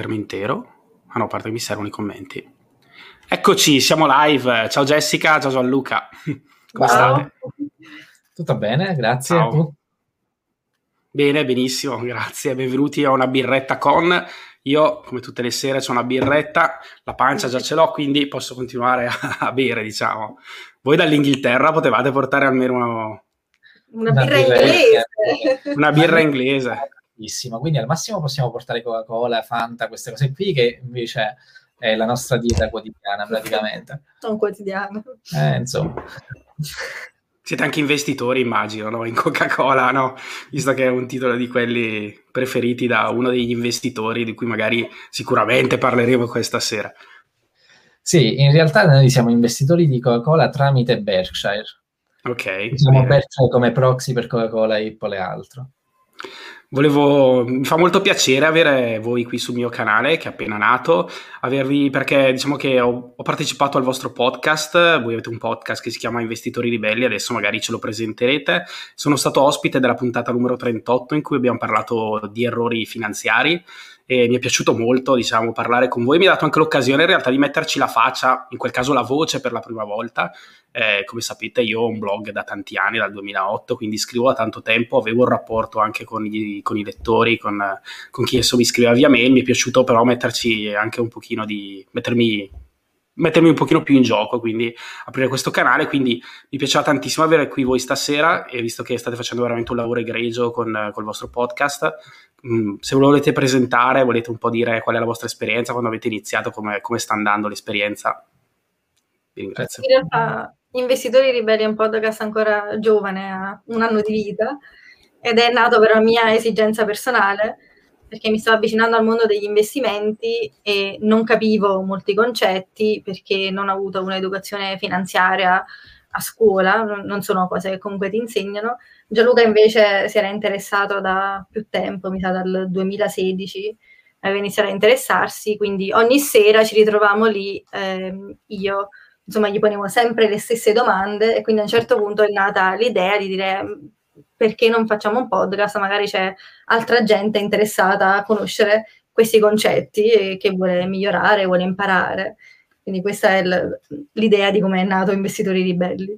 Schermo intero? Ah no, a parte che mi servono i commenti. Eccoci, siamo live. Ciao Jessica, ciao Gianluca. Come Ciao. state? Tutto bene, grazie. Ciao. Bene, benissimo, grazie. Benvenuti a una birretta con. Io, come tutte le sere, ho una birretta, la pancia già ce l'ho, quindi posso continuare a, a bere, diciamo. Voi dall'Inghilterra potevate portare almeno una, Una Una birra birra inglese. una birra inglese. Bellissimo. Quindi al massimo possiamo portare Coca-Cola, Fanta, queste cose qui che invece è la nostra dieta quotidiana praticamente. Non quotidiano. Eh, insomma, Siete anche investitori, immagino, no? in Coca-Cola, no? Visto che è un titolo di quelli preferiti da uno degli investitori di cui magari sicuramente parleremo questa sera. sì, in realtà noi siamo investitori di Coca-Cola tramite Berkshire. Ok. Usiamo. Berkshire come proxy per Coca-Cola, Apple e altro. Volevo, mi fa molto piacere avere voi qui sul mio canale che è appena nato, avervi perché diciamo che ho, ho partecipato al vostro podcast, voi avete un podcast che si chiama Investitori Ribelli, adesso magari ce lo presenterete. Sono stato ospite della puntata numero 38 in cui abbiamo parlato di errori finanziari e mi è piaciuto molto, diciamo, parlare con voi. Mi ha dato anche l'occasione in realtà di metterci la faccia, in quel caso la voce per la prima volta. Eh, come sapete io ho un blog da tanti anni, dal 2008, quindi scrivo da tanto tempo, avevo un rapporto anche con i, con i lettori, con, con chi adesso mi scriveva via mail, mi è piaciuto però metterci anche un pochino di... mettermi mettermi un pochino più in gioco, quindi aprire questo canale, quindi mi piaceva tantissimo avere qui voi stasera e visto che state facendo veramente un lavoro egregio con, col vostro podcast, mh, se ve lo volete presentare, volete un po' dire qual è la vostra esperienza, quando avete iniziato, come, come sta andando l'esperienza, vi ringrazio. In realtà Investitori Ribelli è un podcast ancora giovane, ha un anno di vita, ed è nato per la mia esigenza personale, perché mi stavo avvicinando al mondo degli investimenti e non capivo molti concetti perché non ho avuto un'educazione finanziaria a scuola, non sono cose che comunque ti insegnano. Gianluca invece si era interessato da più tempo, mi sa dal 2016, aveva iniziato a interessarsi, quindi ogni sera ci ritrovavamo lì, ehm, io insomma gli ponevo sempre le stesse domande e quindi a un certo punto è nata l'idea di dire "Mm, perché non facciamo un podcast, magari c'è altra gente interessata a conoscere questi concetti e che vuole migliorare, vuole imparare. Quindi questa è l'idea di come è nato Investitori Ribelli.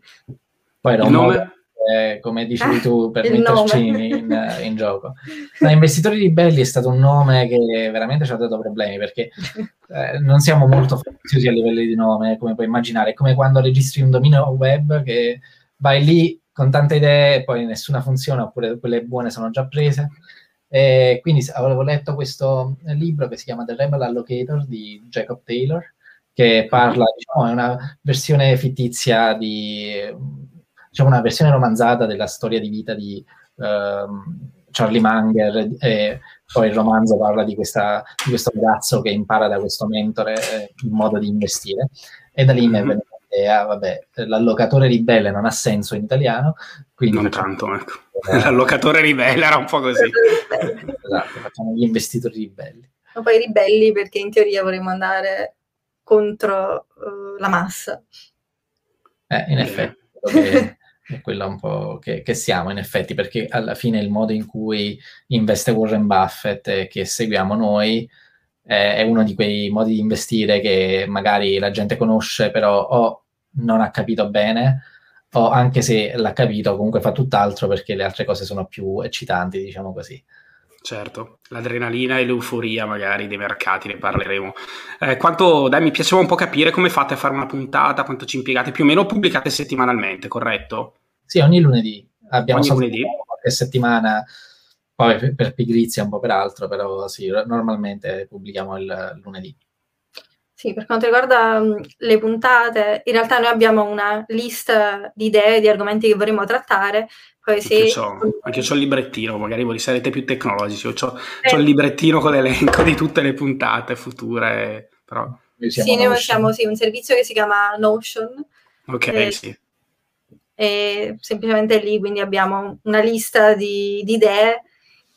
Poi era Il un nome? modo, eh, come dicevi tu, per metterci in, in gioco. No, Investitori Ribelli è stato un nome che veramente ci ha dato problemi perché eh, non siamo molto faziosi a livello di nome, come puoi immaginare. È come quando registri un dominio web che vai lì con tante idee e poi nessuna funziona, oppure quelle buone sono già prese. E quindi avevo letto questo libro che si chiama The Rebel Allocator di Jacob Taylor, che parla, diciamo, è una versione fittizia di, diciamo, una versione romanzata della storia di vita di ehm, Charlie Munger e poi il romanzo parla di, questa, di questo ragazzo che impara da questo mentore eh, il modo di investire e da lì mi è Mhm. venuta l'idea, vabbè, l'allocatore ribelle non ha senso in italiano, quindi Non facciamo- tanto, ecco. eh, L'allocatore ribelle era un po' così. esatto, facciamo gli investitori ribelli. Ma poi ribelli perché in teoria vorremmo andare contro eh, la massa. Eh, in Bene. effetti, che- è quello un po' che, che siamo, in effetti, perché alla fine il modo in cui investe Warren Buffett e che seguiamo noi eh, è uno di quei modi di investire che magari la gente conosce, però o non ha capito bene, o anche se l'ha capito, comunque fa tutt'altro perché le altre cose sono più eccitanti, diciamo così. Certo, l'adrenalina e l'euforia magari dei mercati, ne parleremo. Eh, quanto, dai, mi piaceva un po' capire come fate a fare una puntata, quanto ci impiegate, più o meno pubblicate settimanalmente, corretto? Sì, ogni lunedì abbiamo Ogni lunedì? qualche settimana, poi per pigrizia un po' per altro, però sì, normalmente pubblichiamo il lunedì. Sì, per quanto riguarda mh, le puntate, in realtà noi abbiamo una lista di idee, di argomenti che vorremmo trattare. Poi se... Anche io ho il librettino, magari voi sarete più tecnologici. Io ho eh. il librettino con l'elenco di tutte le puntate future, però... Sì, noi facciamo sì, un servizio che si chiama Notion. Ok, eh, sì. E semplicemente lì quindi abbiamo una lista di, di idee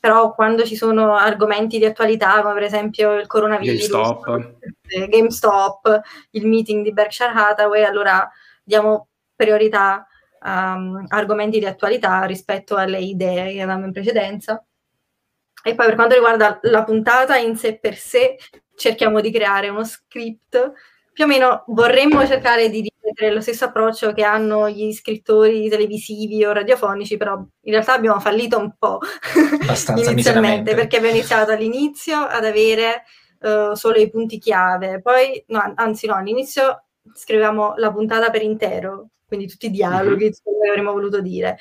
però quando ci sono argomenti di attualità, come per esempio il coronavirus, GameStop, eh, GameStop il meeting di Berkshire Hathaway, allora diamo priorità a um, argomenti di attualità rispetto alle idee che avevamo in precedenza. E poi per quanto riguarda la puntata in sé per sé, cerchiamo di creare uno script. Più o meno vorremmo cercare di ripetere lo stesso approccio che hanno gli scrittori televisivi o radiofonici, però in realtà abbiamo fallito un po' inizialmente perché abbiamo iniziato all'inizio ad avere uh, solo i punti chiave, poi no, anzi no, all'inizio scrivevamo la puntata per intero, quindi tutti i dialoghi, mm-hmm. che avremmo voluto dire.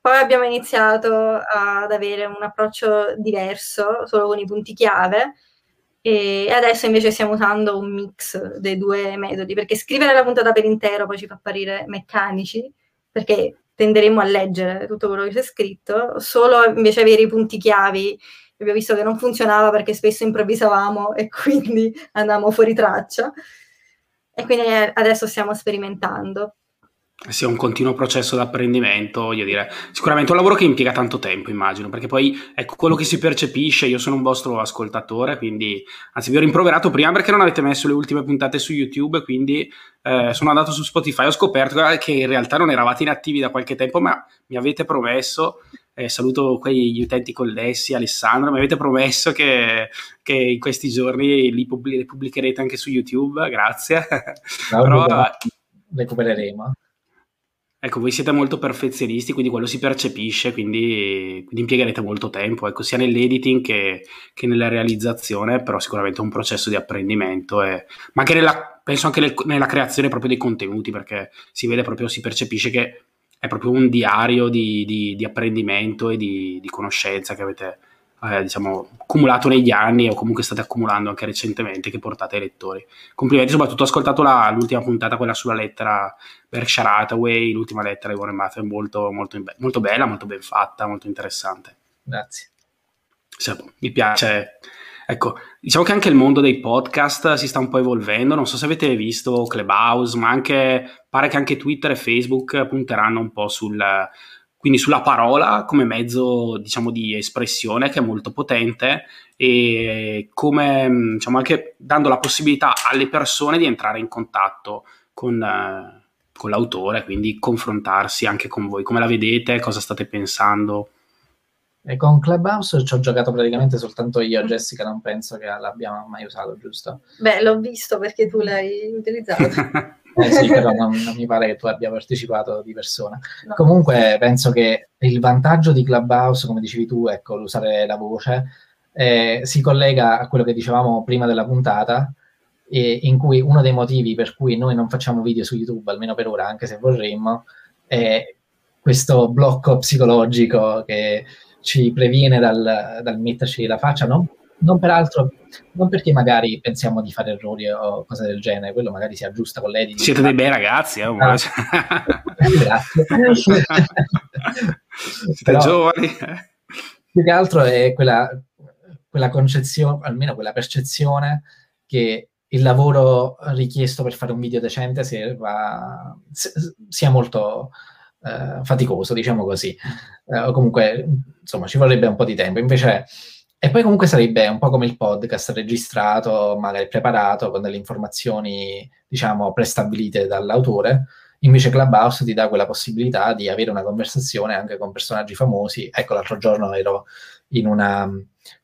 Poi abbiamo iniziato ad avere un approccio diverso, solo con i punti chiave, e adesso invece stiamo usando un mix dei due metodi, perché scrivere la puntata per intero poi ci fa apparire meccanici, perché tenderemo a leggere tutto quello che c'è scritto, solo invece avere i punti chiavi abbiamo visto che non funzionava perché spesso improvvisavamo e quindi andavamo fuori traccia. E quindi adesso stiamo sperimentando sia un continuo processo d'apprendimento, voglio dire, sicuramente un lavoro che impiega tanto tempo, immagino, perché poi ecco quello che si percepisce, io sono un vostro ascoltatore, quindi anzi vi ho rimproverato prima perché non avete messo le ultime puntate su YouTube, quindi eh, sono andato su Spotify, ho scoperto che in realtà non eravate inattivi da qualche tempo, ma mi avete promesso, eh, saluto quegli utenti colleghi, Alessandro, mi avete promesso che, che in questi giorni li pubblicherete anche su YouTube, grazie. No, Però, recupereremo. Ecco, voi siete molto perfezionisti, quindi quello si percepisce, quindi, quindi impiegherete molto tempo, ecco, sia nell'editing che, che, nella realizzazione, però sicuramente è un processo di apprendimento, e, ma anche nella, penso anche nel, nella creazione proprio dei contenuti, perché si vede proprio, si percepisce che è proprio un diario di, di, di apprendimento e di, di conoscenza che avete, eh, diciamo, accumulato negli anni o comunque state accumulando anche recentemente che portate ai lettori. Complimenti, soprattutto ho ascoltato la, l'ultima puntata, quella sulla lettera Berkshire Hathaway, l'ultima lettera di Warren Buffett, molto, molto, molto bella, molto ben fatta, molto interessante. Grazie. Sì, mi piace. Ecco, diciamo che anche il mondo dei podcast si sta un po' evolvendo, non so se avete visto Clubhouse, ma anche pare che anche Twitter e Facebook punteranno un po' sul, quindi sulla parola come mezzo diciamo di espressione che è molto potente e come diciamo anche dando la possibilità alle persone di entrare in contatto con, eh, con l'autore quindi confrontarsi anche con voi come la vedete cosa state pensando e con Clubhouse ci ho giocato praticamente soltanto io, Jessica non penso che l'abbiamo mai usato, giusto? Beh, l'ho visto perché tu l'hai utilizzato. Eh sì, però non, non, mi pare che tu abbia partecipato di persona. No. Comunque penso che il vantaggio di Clubhouse, come dicevi tu, ecco, l'usare la voce, eh, si collega a quello che dicevamo prima della puntata, eh, in cui uno dei motivi per cui noi non facciamo video su YouTube, almeno per ora, anche se vorremmo, è questo blocco psicologico che ci previene dal, dal metterci la faccia, no? Non peraltro, non perché magari pensiamo di fare errori o cose del genere, quello magari si aggiusta con lei. Siete dei bei ragazzi, eh? Ah. Grazie. Siete Però, giovani. Più che altro è quella, quella concezione, almeno quella percezione che il lavoro richiesto per fare un video decente sia, sia molto eh, faticoso, diciamo così. Eh, o comunque, insomma, ci vorrebbe un po' di tempo. Invece e poi comunque sarebbe un po' come il podcast registrato, magari preparato, con delle informazioni, diciamo, prestabilite dall'autore. Invece Clubhouse ti dà quella possibilità di avere una conversazione anche con personaggi famosi. Ecco, l'altro giorno ero in una,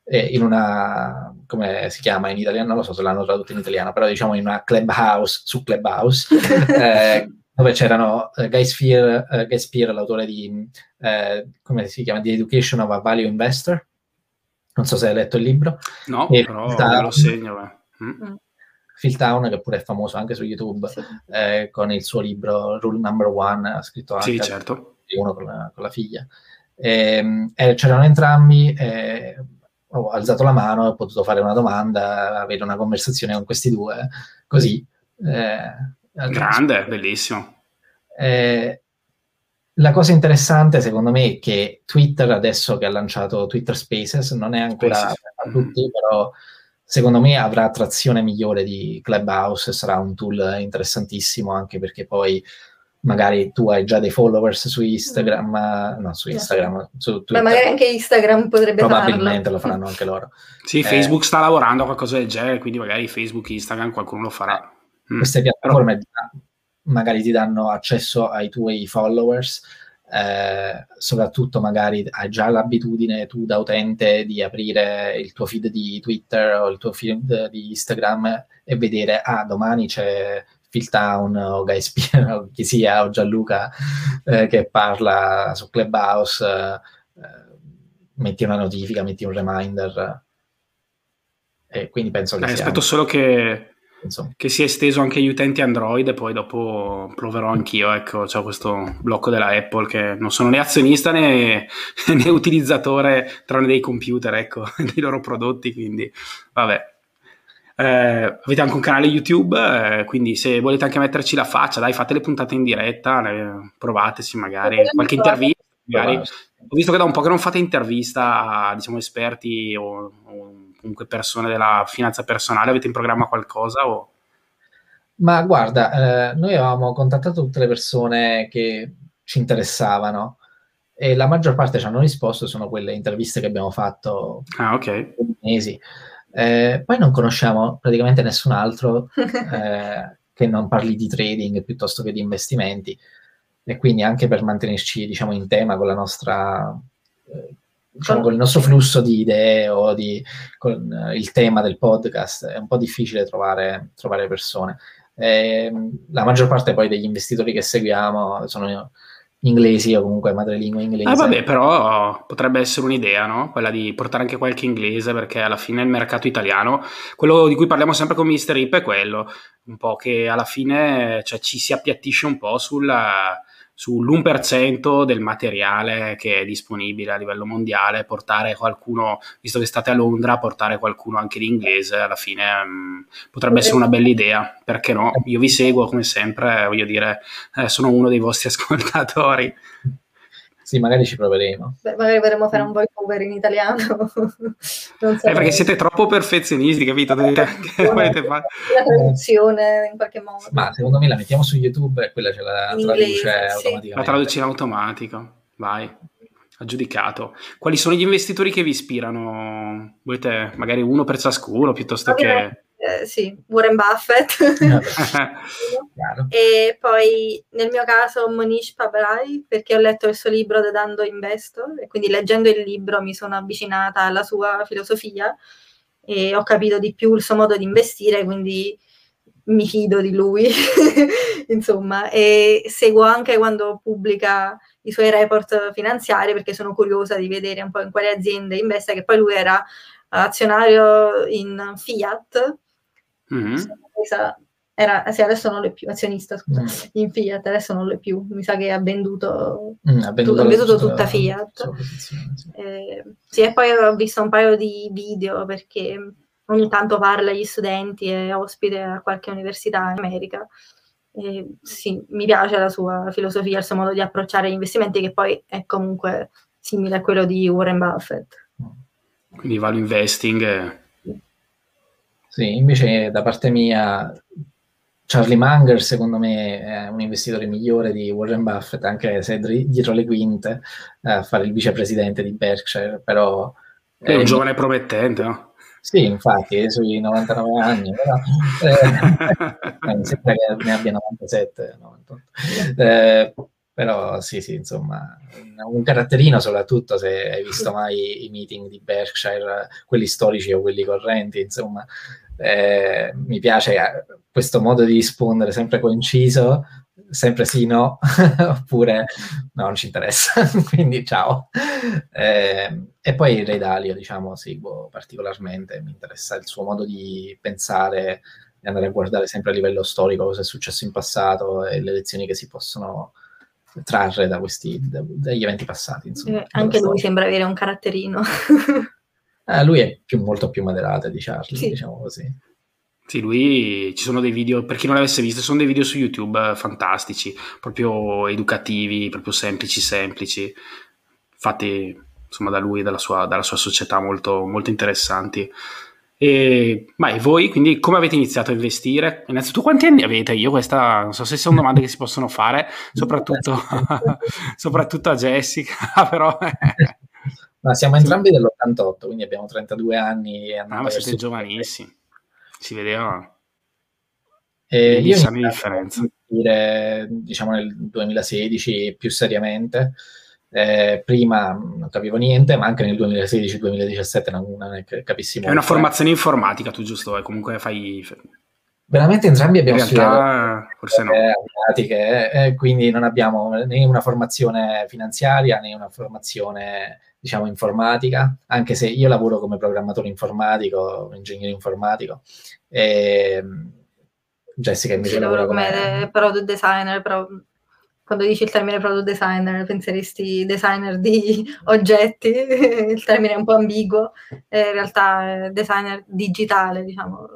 eh, in una come si chiama in italiano? Non lo so se l'hanno tradotto in italiano, però diciamo in una clubhouse su Clubhouse, eh, dove c'erano uh, Guy Spear, uh, Guy Spear l'autore di, uh, come si chiama, The Education of a Value Investor, non so se hai letto il libro. No, e però Town, lo segno. Mm. mm. Phil Town, che pure è famoso anche su YouTube, sì. eh, con il suo libro Rule Number One, ha scritto anche sì, certo. uno con la, con la figlia. E, ehm, e c'erano entrambi, eh, ho alzato la mano, ho potuto fare una domanda, avere una conversazione con questi due così. Eh, Grande, bellissimo. Eh, la cosa interessante secondo me è che Twitter adesso che ha lanciato Twitter Spaces non è ancora Spaces. a tutti, però secondo me avrà attrazione migliore di Clubhouse, sarà un tool interessantissimo anche perché poi magari tu hai già dei followers su Instagram, no, su Instagram, su Twitter. Ma magari anche Instagram potrebbe Probabilmente farlo. lo faranno anche loro. sì, eh, Facebook sta lavorando a qualcosa del genere, quindi magari Facebook, Instagram, qualcuno lo farà. Mm. Queste piattaforme Però... magari ti danno accesso ai tuoi followers, eh, soprattutto magari hai già l'abitudine tu da utente di aprire il tuo feed di Twitter o il tuo feed di Instagram e vedere, ah, domani c'è Phil Town o Guy Spear o chi sia o Gianluca eh, che parla su Clubhouse, eh, metti una notifica, metti un reminder. E quindi penso che... Eh, aspetto solo che, che, sia esteso anche agli utenti Android e poi dopo proverò anch'io. Ecco, c'è questo blocco della Apple che non sono né azionista né, né utilizzatore tranne dei computer, ecco, dei loro prodotti, quindi vabbè. Eh, avete anche un canale YouTube, eh, quindi se volete anche metterci la faccia, dai, fate le puntate in diretta, eh, provateci magari, qualche intervista. Magari. Ho visto che da un po' che non fate intervista a diciamo, esperti o, o comunque persone della finanza personale, avete in programma qualcosa? O... Ma guarda, eh, noi avevamo contattato tutte le persone che ci interessavano e la maggior parte ci hanno risposto, sono quelle interviste che abbiamo fatto ah, okay. mesi. Eh, poi non conosciamo praticamente nessun altro eh, che non parli di trading piuttosto che di investimenti e quindi anche per mantenerci diciamo, in tema con la nostra eh, diciamo, con il nostro flusso di idee o di, con eh, il tema del podcast è un po' difficile trovare, trovare persone. Eh, la maggior parte poi degli investitori che seguiamo sono inglesi o comunque madrelingua inglese. Ah, vabbè, però potrebbe essere un'idea, no? Quella di portare anche qualche inglese, perché alla fine il mercato italiano, quello di cui parliamo sempre con Mr. Hip è quello, un po' che alla fine cioè, ci si appiattisce un po' sulla sull'1% del materiale che è disponibile a livello mondiale, portare qualcuno, visto che state a Londra, portare qualcuno anche di inglese, alla fine mh, potrebbe essere una bella idea, perché no? Io vi seguo come sempre, voglio dire, eh, sono uno dei vostri ascoltatori. Sì, magari ci proveremo. Beh, magari vorremmo fare un voice-over in italiano. non so eh, perché siete troppo perfezionisti, capito? Volete fare... La traduzione in qualche modo. Ma secondo me la mettiamo su YouTube e quella ce la in traduce inglese, automaticamente. Sì. La traduce in automatico, vai. Aggiudicato. Quali sono gli investitori che vi ispirano? Volete magari uno per ciascuno piuttosto okay. che eh, sì, Warren Buffett. e poi nel mio caso Monish Pabrai, perché ho letto il suo libro The Dando Investor e quindi leggendo il libro mi sono avvicinata alla sua filosofia e ho capito di più il suo modo di investire, quindi mi fido di lui, insomma, e seguo anche quando pubblica i suoi report finanziari perché sono curiosa di vedere un po' in quali aziende investe, che poi lui era azionario in Fiat Mm-hmm. Era, sì, adesso non è più azionista, scusa, mm. in Fiat, adesso non è più, mi sa che ha venduto, mm, ha venduto, tu, ha venduto tutta Fiat. Sì. Eh, sì, e poi ho visto un paio di video perché ogni tanto parla agli studenti e ospite a qualche università in America. E, sì, mi piace la sua filosofia, il suo modo di approcciare gli investimenti che poi è comunque simile a quello di Warren Buffett. Quindi value investing sì, invece da parte mia Charlie Munger secondo me è un investitore migliore di Warren Buffett, anche se è dietro le quinte eh, a fare il vicepresidente di Berkshire, però... È un eh, giovane promettente, no? Sì, infatti, è sui 99 anni, però eh, mi sembra che ne abbia 97, 98. Eh, però sì, sì, insomma, un caratterino soprattutto se hai visto mai i meeting di Berkshire, quelli storici o quelli correnti, insomma, eh, mi piace questo modo di rispondere sempre coinciso, sempre sì, no, oppure no, non ci interessa, quindi ciao. Eh, e poi Re Dalio, diciamo, seguo particolarmente, mi interessa il suo modo di pensare, di andare a guardare sempre a livello storico cosa è successo in passato e le lezioni che si possono trarre da questi, da, dagli eventi passati. Insomma, eh, anche lui storia. sembra avere un caratterino. eh, lui è più, molto più moderato di Charlie, sì. diciamo così. Sì, lui ci sono dei video, per chi non l'avesse visto, sono dei video su YouTube fantastici, proprio educativi, proprio semplici, semplici, fatti insomma da lui e dalla sua, dalla sua società molto, molto interessanti. E, ma voi quindi come avete iniziato a investire? Innanzitutto quanti anni avete? Io questa non so se sono domande che si possono fare, soprattutto, soprattutto a Jessica, però... ma siamo entrambi dell'88, quindi abbiamo 32 anni. Ah, ma siete giovanissimi si vedeva eh, io anni di differenza. Dire, diciamo nel 2016 più seriamente. Eh, prima non capivo niente, ma anche nel 2016-2017 non, non capissi molto. È una formazione informatica, tu giusto? E comunque fai... Veramente entrambi abbiamo In realtà, forse no. Pratiche, eh, quindi non abbiamo né una formazione finanziaria né una formazione diciamo, informatica, anche se io lavoro come programmatore informatico, ingegnere informatico. E Jessica invece lavora come, come product designer, però quando dici il termine product designer penseresti designer di oggetti, il termine è un po' ambiguo, in realtà è designer digitale, diciamo,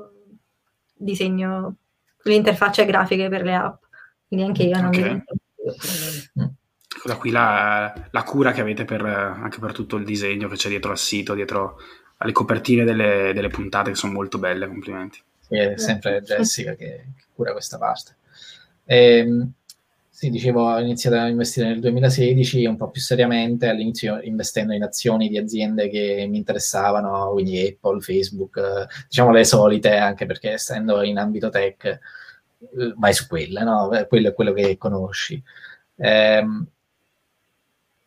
disegno le interfacce grafiche per le app, quindi anche io non okay. mi da qui la, la cura che avete per, anche per tutto il disegno che c'è dietro al sito, dietro alle copertine delle, delle puntate che sono molto belle, complimenti. Sì, è sempre Jessica che, che cura questa parte. Ehm, sì, dicevo, ho iniziato a investire nel 2016 un po' più seriamente, all'inizio investendo in azioni di aziende che mi interessavano, quindi Apple, Facebook, eh, diciamo le solite, anche perché essendo in ambito tech eh, vai su quelle, no? Quello è quello che conosci. Eh,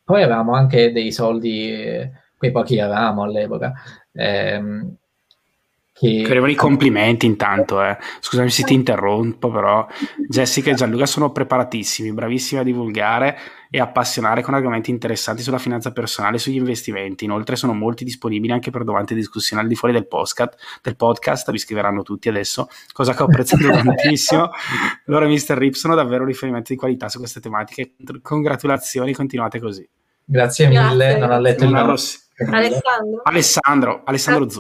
poi avevamo anche dei soldi, quei pochi avevamo all'epoca. Ehm, che... Che i complimenti intanto, eh. scusami se ti interrompo, però Jessica e Gianluca sono preparatissimi, bravissimi a divulgare e appassionare con argomenti interessanti sulla finanza personale e sugli investimenti. Inoltre sono molti disponibili anche per domande e discussioni al di fuori del podcast, del podcast, vi scriveranno tutti adesso, cosa che ho apprezzato tantissimo. Loro e Mr. Rip sono davvero riferimenti di qualità su queste tematiche. Congratulazioni, continuate così. Grazie mille, Grazie. non ho letto il nome. Alessandro. Alessandro, Alessandro Zu.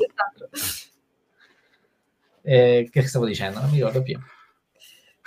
Eh, che stavo dicendo? Non mi ricordo più.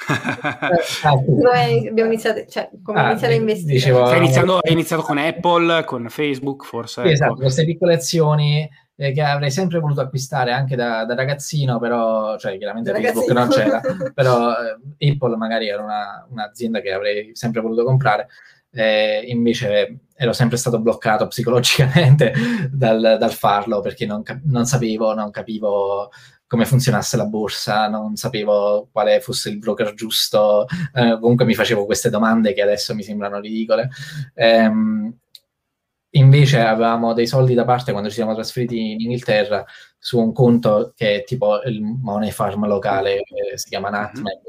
come abbiamo iniziato, cioè, come ah, iniziato a investire? Dicevo, hai, iniziato, hai iniziato con Apple, con Facebook, forse. Sì, esatto, queste piccole azioni eh, che avrei sempre voluto acquistare anche da, da ragazzino, però, cioè, chiaramente Facebook non c'era, però eh, Apple magari era una, un'azienda che avrei sempre voluto comprare eh, invece ero sempre stato bloccato psicologicamente dal, dal farlo perché non, cap- non, sapevo, non capivo come funzionasse la borsa, non sapevo quale fosse il broker giusto, eh, comunque mi facevo queste domande che adesso mi sembrano ridicole. Ehm, invece avevamo dei soldi da parte quando ci siamo trasferiti in Inghilterra su un conto che è tipo il Money Farm locale, si chiama mhm. Nutmeg,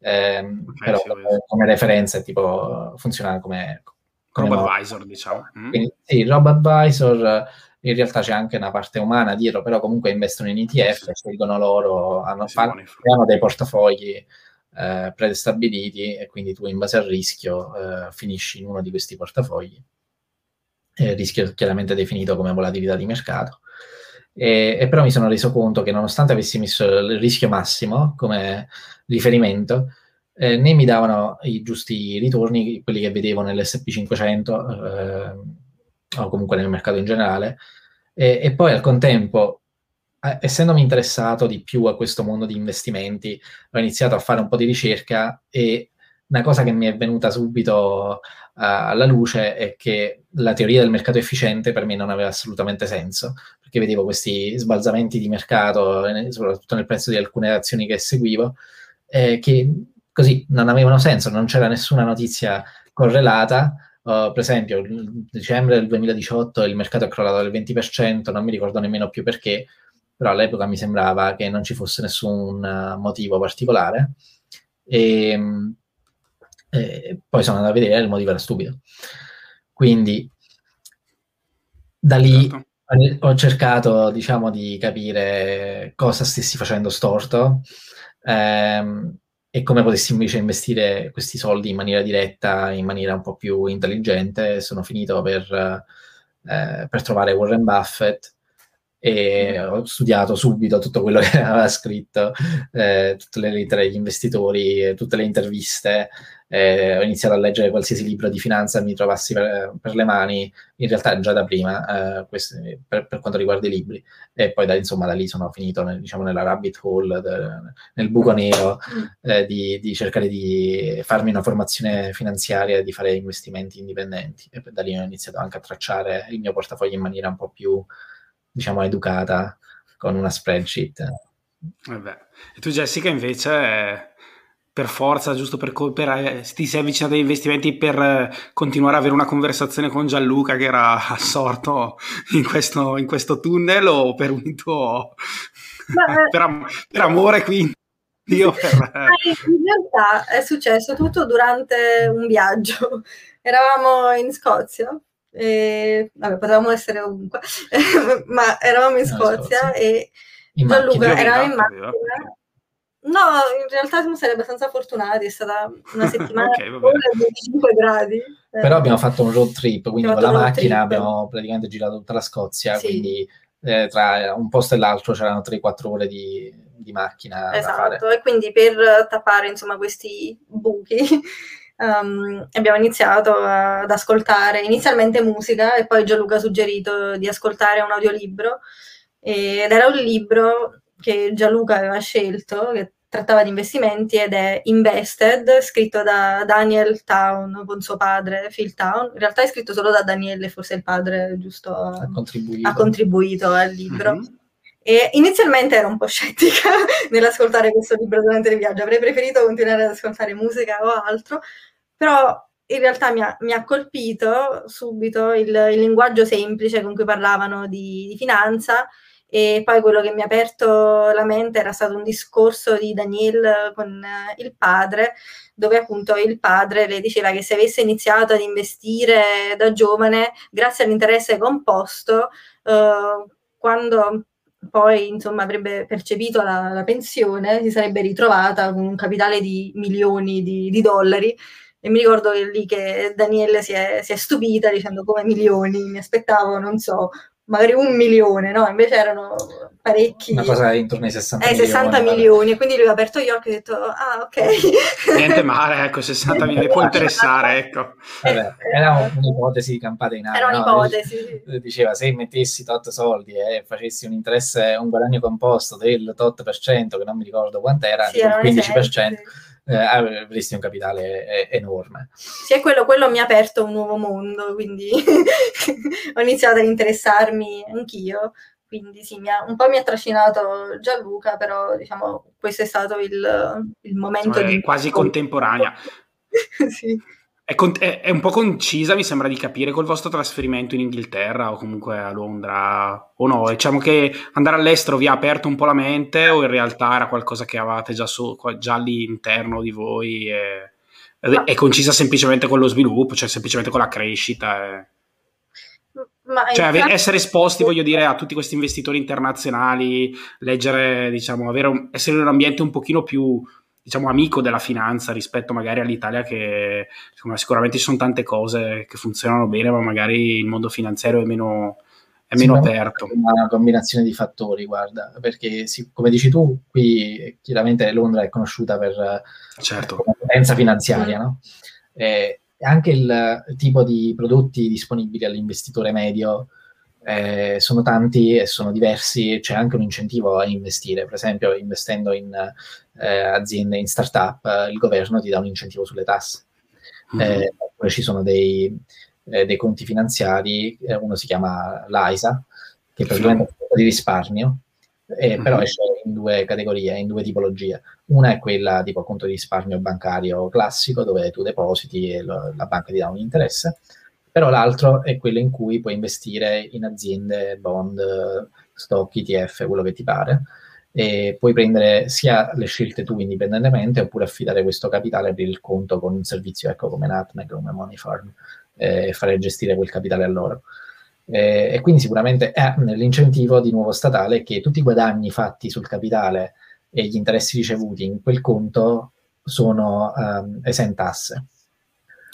ehm, okay, però come, come referenza tipo funziona come, come RoboAdvisor diciamo mm. Quindi, sì, RoboAdvisor in realtà c'è anche una parte umana dietro però comunque investono in ETF scelgono loro hanno, fanno, hanno dei portafogli eh, prestabiliti e quindi tu in base al rischio eh, finisci in uno di questi portafogli. Eh, rischio chiaramente definito come volatilità di mercato. E, e, però mi sono reso conto che nonostante avessi messo il rischio massimo come riferimento, eh, né mi davano i giusti ritorni, quelli che vedevo nell'SP500 eh, o comunque nel mercato in generale, e, e poi al contempo, eh, essendomi interessato di più a questo mondo di investimenti, ho iniziato a fare un po' di ricerca e una cosa che mi è venuta subito uh, alla luce è che la teoria del mercato efficiente per me non aveva assolutamente senso, perché vedevo questi sbalzamenti di mercato, eh, soprattutto nel prezzo di alcune azioni che seguivo, eh, che così non avevano senso, non c'era nessuna notizia correlata. Uh, per esempio, dicembre del 2018 il mercato è crollato del 20%, non mi ricordo nemmeno più perché, però all'epoca mi sembrava che non ci fosse nessun uh, motivo particolare. E, ehm, e poi sono andato a vedere il motivo era stupido. Quindi da lì certo. ho cercato, diciamo, di capire cosa stessi facendo storto ehm, e come potessi invece investire questi soldi in maniera diretta, in maniera un po' più intelligente. Sono finito per, eh, per trovare Warren Buffett e ho studiato subito tutto quello che aveva scritto, eh, tutte le lettere degli investitori, tutte le interviste, eh, ho iniziato a leggere qualsiasi libro di finanza mi trovassi per, per le mani, in realtà già da prima, eh, questi, per, per, quanto riguarda i libri, e poi da, insomma da lì sono finito nel, diciamo, nella rabbit hole, de, nel buco nero, eh, di, di, cercare di farmi una formazione finanziaria, di fare investimenti indipendenti, e da lì ho iniziato anche a tracciare il mio portafoglio in maniera un po' più diciamo, educata con una spreadsheet. Vabbè. E tu Jessica invece per forza, giusto per, per eh, ti sei avvicinata agli investimenti per eh, continuare ad avere una conversazione con Gianluca che era assorto in questo, in questo tunnel o per un tuo Beh, per, am- per, amore quindi? Io per... in realtà è successo tutto durante un viaggio. Eravamo in Scozia e, vabbè, potevamo essere ovunque, ma eravamo in Scozia e Gianluca era in macchina. No, in realtà siamo stati abbastanza fortunati, è stata una settimana okay, di 25 gradi. Però abbiamo fatto un road trip, quindi con la macchina trip. abbiamo praticamente girato tutta la Scozia, sì. quindi eh, tra un posto e l'altro c'erano 3-4 ore di, di macchina esatto, e quindi per tappare insomma questi buchi um, abbiamo iniziato ad ascoltare inizialmente musica e poi Gianluca ha suggerito di ascoltare un audiolibro ed era un libro che Gianluca aveva scelto che trattava di investimenti ed è Invested, scritto da Daniel Town con suo padre Phil Town. In realtà è scritto solo da Daniele, forse il padre giusto ha contribuito, ha contribuito al libro. Mm-hmm. E inizialmente ero un po' scettica nell'ascoltare questo libro durante il viaggio, avrei preferito continuare ad ascoltare musica o altro, però in realtà mi ha, mi ha colpito subito il, il, linguaggio semplice con cui parlavano di, di, finanza e poi quello che mi ha aperto la mente era stato un discorso di Daniel con eh, il padre, dove appunto il padre le diceva che se avesse iniziato ad investire da giovane, grazie all'interesse composto, eh, quando poi insomma avrebbe percepito la, la, pensione, si sarebbe ritrovata con un capitale di milioni di, di dollari. E mi ricordo che lì che Daniele si è, si è stupita dicendo come milioni, mi aspettavo, non so, magari un milione, no? Invece erano parecchi. Una cosa intorno ai 60 eh, milioni. 60 milioni, e quindi lui ha aperto gli occhi e ha detto, ah, ok. Niente male, ecco, 60 milioni, può interessare, ecco. Vabbè, era un'ipotesi campata in aria. Era un'ipotesi. No? Diceva, se mettessi tot soldi e facessi un interesse, un guadagno composto del tot per cento, che non mi ricordo quant'era, sì, il 15%, eh, avresti un capitale enorme. Sì, è quello, quello mi ha aperto un nuovo mondo, quindi ho iniziato ad interessarmi anch'io. Quindi sì, mi ha, un po' mi ha trascinato Gianluca, però diciamo questo è stato il, il momento cioè, di... quasi contemporanea. sì. È, con- è, è, un po' concisa, mi sembra di capire, col vostro trasferimento in Inghilterra o comunque a Londra o no? Diciamo che andare all'estero vi ha aperto un po' la mente o in realtà era qualcosa che avevate già, su, già lì interno di voi e, è concisa semplicemente con lo sviluppo, cioè semplicemente con la crescita? E... cioè, infatti... essere esposti, voglio dire, a tutti questi investitori internazionali, leggere, diciamo, avere un, essere in un ambiente un pochino più diciamo, amico della finanza rispetto magari all'Italia che sicuramente ci sono tante cose che funzionano bene, ma magari il mondo finanziario è meno, è meno aperto. È una combinazione di fattori, guarda, perché come dici tu, qui chiaramente Londra è conosciuta per certo. la potenza finanziaria, no? E anche il tipo di prodotti disponibili all'investitore medio eh, sono tanti e sono diversi, c'è anche un incentivo a investire, per esempio investendo in eh, aziende, in startup, eh, il governo ti dà un incentivo sulle tasse. Mm-hmm. oppure ci sono dei, eh, dei conti finanziari, eh, uno si chiama l'AISA, che è praticamente un di risparmio, mm-hmm. però esce in due categorie, in due tipologie. Una è quella tipo conto di risparmio bancario classico, dove tu depositi e lo, la banca ti dà un interesse, però l'altro è quello in cui puoi investire in aziende, bond, stock, ETF, quello che ti pare, e puoi prendere sia le scelte tu indipendentemente oppure affidare questo capitale per il conto con un servizio ecco, come Nutmeg, come Money Farm eh, e fare gestire quel capitale a loro. Eh, e quindi sicuramente è l'incentivo di nuovo statale che tutti i guadagni fatti sul capitale e gli interessi ricevuti in quel conto sono um, esentasse.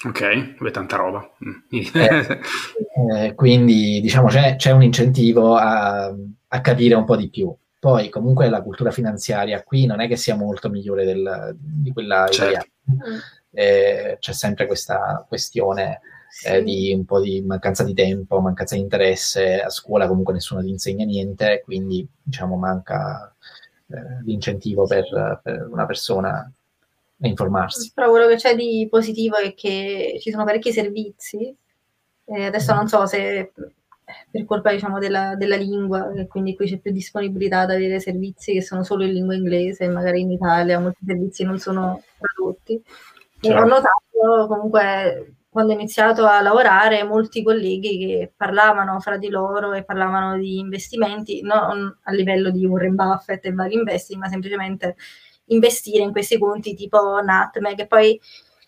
Ok, è tanta roba. Mm. eh, eh, quindi diciamo c'è, c'è un incentivo a, a, capire un po' di più. Poi comunque la cultura finanziaria qui non è che sia molto migliore del, di quella certo. italiana. Mm. Eh, c'è sempre questa questione eh, sì. di un po' di mancanza di tempo, mancanza di interesse. A scuola comunque nessuno ti insegna niente, quindi diciamo manca eh, l'incentivo per, per una persona a informarsi. Però quello che c'è di positivo è che ci sono parecchi servizi. Eh, adesso non so se per colpa diciamo, della, della, lingua, e quindi qui c'è più disponibilità ad avere servizi che sono solo in lingua inglese, magari in Italia molti servizi non sono tradotti. E ho notato comunque quando ho iniziato a lavorare molti colleghi che parlavano fra di loro e parlavano di investimenti, non a livello di Warren Buffett e vari investing, ma semplicemente investire in questi conti tipo Nutmeg e poi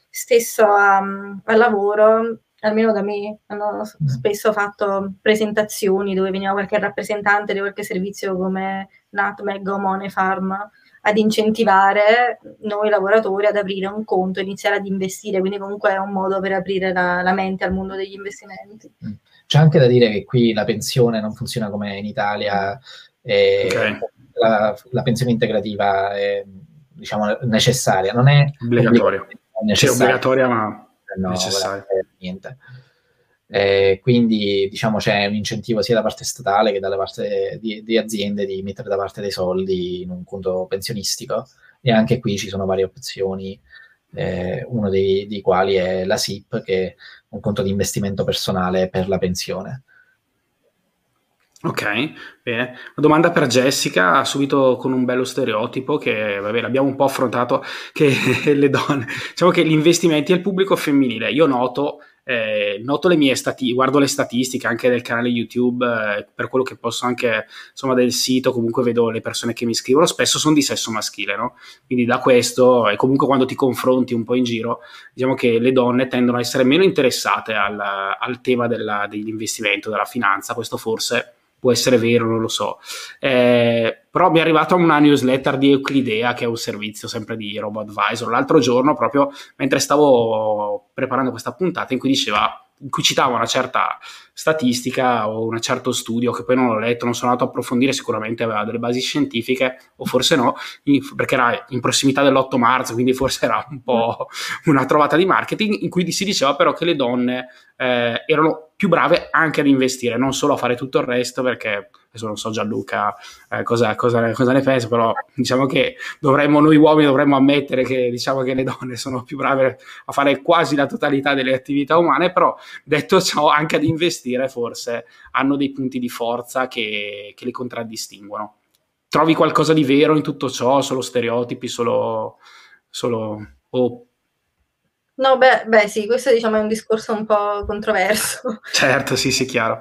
stesso a, al lavoro almeno da me hanno mm. spesso fatto presentazioni dove veniva qualche rappresentante di qualche servizio come Nutmeg o Money Farm ad incentivare noi lavoratori ad aprire un conto, iniziare ad investire, quindi comunque è un modo per aprire la, la mente al mondo degli investimenti. Mm. C'è anche da dire che qui la pensione non funziona come in Italia, okay. la, la, pensione integrativa è diciamo, necessaria, non è obbligatoria. C'è obbligatoria ma no, necessaria. Niente. Eh, quindi diciamo c'è un incentivo sia da parte statale che dalle parte di, di, aziende di mettere da parte dei soldi in un conto pensionistico e anche qui ci sono varie opzioni, eh, uno dei, dei, quali è la SIP che è un conto di investimento personale per la pensione. Ok, bene. Una domanda per Jessica, subito con un bello stereotipo che, vabbè, l'abbiamo un po' affrontato, che le donne, diciamo che gli investimenti al pubblico femminile, io noto eh, noto le mie statistiche, guardo le statistiche anche del canale YouTube, eh, per quello che posso anche, insomma, del sito, comunque vedo le persone che mi scrivono, spesso sono di sesso maschile, no? Quindi da questo, e comunque quando ti confronti un po' in giro, diciamo che le donne tendono a essere meno interessate al, al tema della, dell'investimento, della finanza, questo forse può essere vero, non lo so. Eh, però mi è arrivata una newsletter di Euclidea, che è un servizio sempre di RoboAdvisor, l'altro giorno, proprio mentre stavo preparando questa puntata, in cui diceva in cui citava una certa statistica o un certo studio che poi non ho letto, non sono andato a approfondire, sicuramente aveva delle basi scientifiche o forse no, perché era in prossimità dell'8 marzo, quindi forse era un po' una trovata di marketing in cui si diceva però che le donne eh, erano più brave anche ad investire, non solo a fare tutto il resto, perché adesso non so Gianluca eh, cosa, cosa, cosa, ne pensa, però diciamo che dovremmo, noi uomini dovremmo ammettere che diciamo che le donne sono più brave a fare quasi la totalità delle attività umane, però detto ciò anche ad investire forse hanno dei punti di forza che, che le contraddistinguono. Trovi qualcosa di vero in tutto ciò? Solo stereotipi, solo... solo oh. No, beh, beh, sì, questo diciamo è un discorso un po' controverso. Certo, sì, sì, chiaro.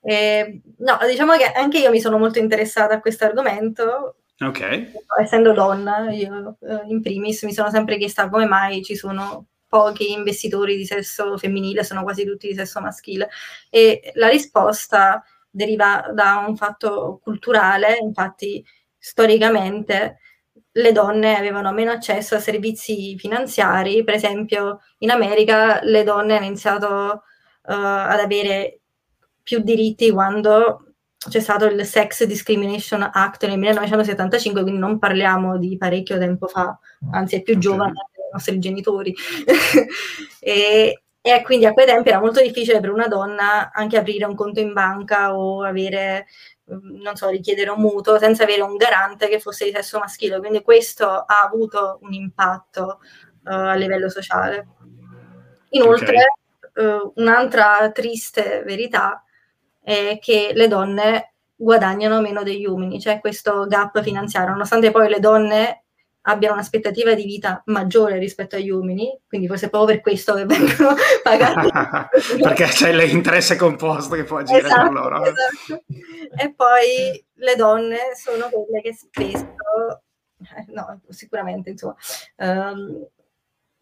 Eh, no, diciamo che anche io mi sono molto interessata a questo argomento. Ok. Essendo donna, io eh, in primis mi sono sempre chiesta come mai ci sono pochi investitori di sesso femminile, sono quasi tutti di sesso maschile. E la risposta deriva da un fatto culturale, infatti storicamente le donne avevano meno accesso a servizi finanziari, per esempio in America le donne hanno iniziato uh, ad avere più diritti quando c'è stato il Sex Discrimination Act nel 1975, quindi non parliamo di parecchio tempo fa, anzi è più giovane. dei nostri genitori. e, e, quindi a quei tempi era molto difficile per una donna anche aprire un conto in banca o avere, mm, non so, richiedere un mutuo senza avere un garante che fosse di sesso maschile. Quindi questo ha avuto un impatto uh, a livello sociale. Inoltre, okay. uh, un'altra triste verità è che le donne guadagnano meno degli uomini, c'è questo gap finanziario, nonostante poi le donne abbiano un'aspettativa di vita maggiore rispetto agli uomini, quindi forse proprio per questo che vengono pagati. Perché c'è l'interesse composto che può agire esatto, con loro. Esatto. E poi le donne sono quelle che spesso, no, sicuramente, insomma, um,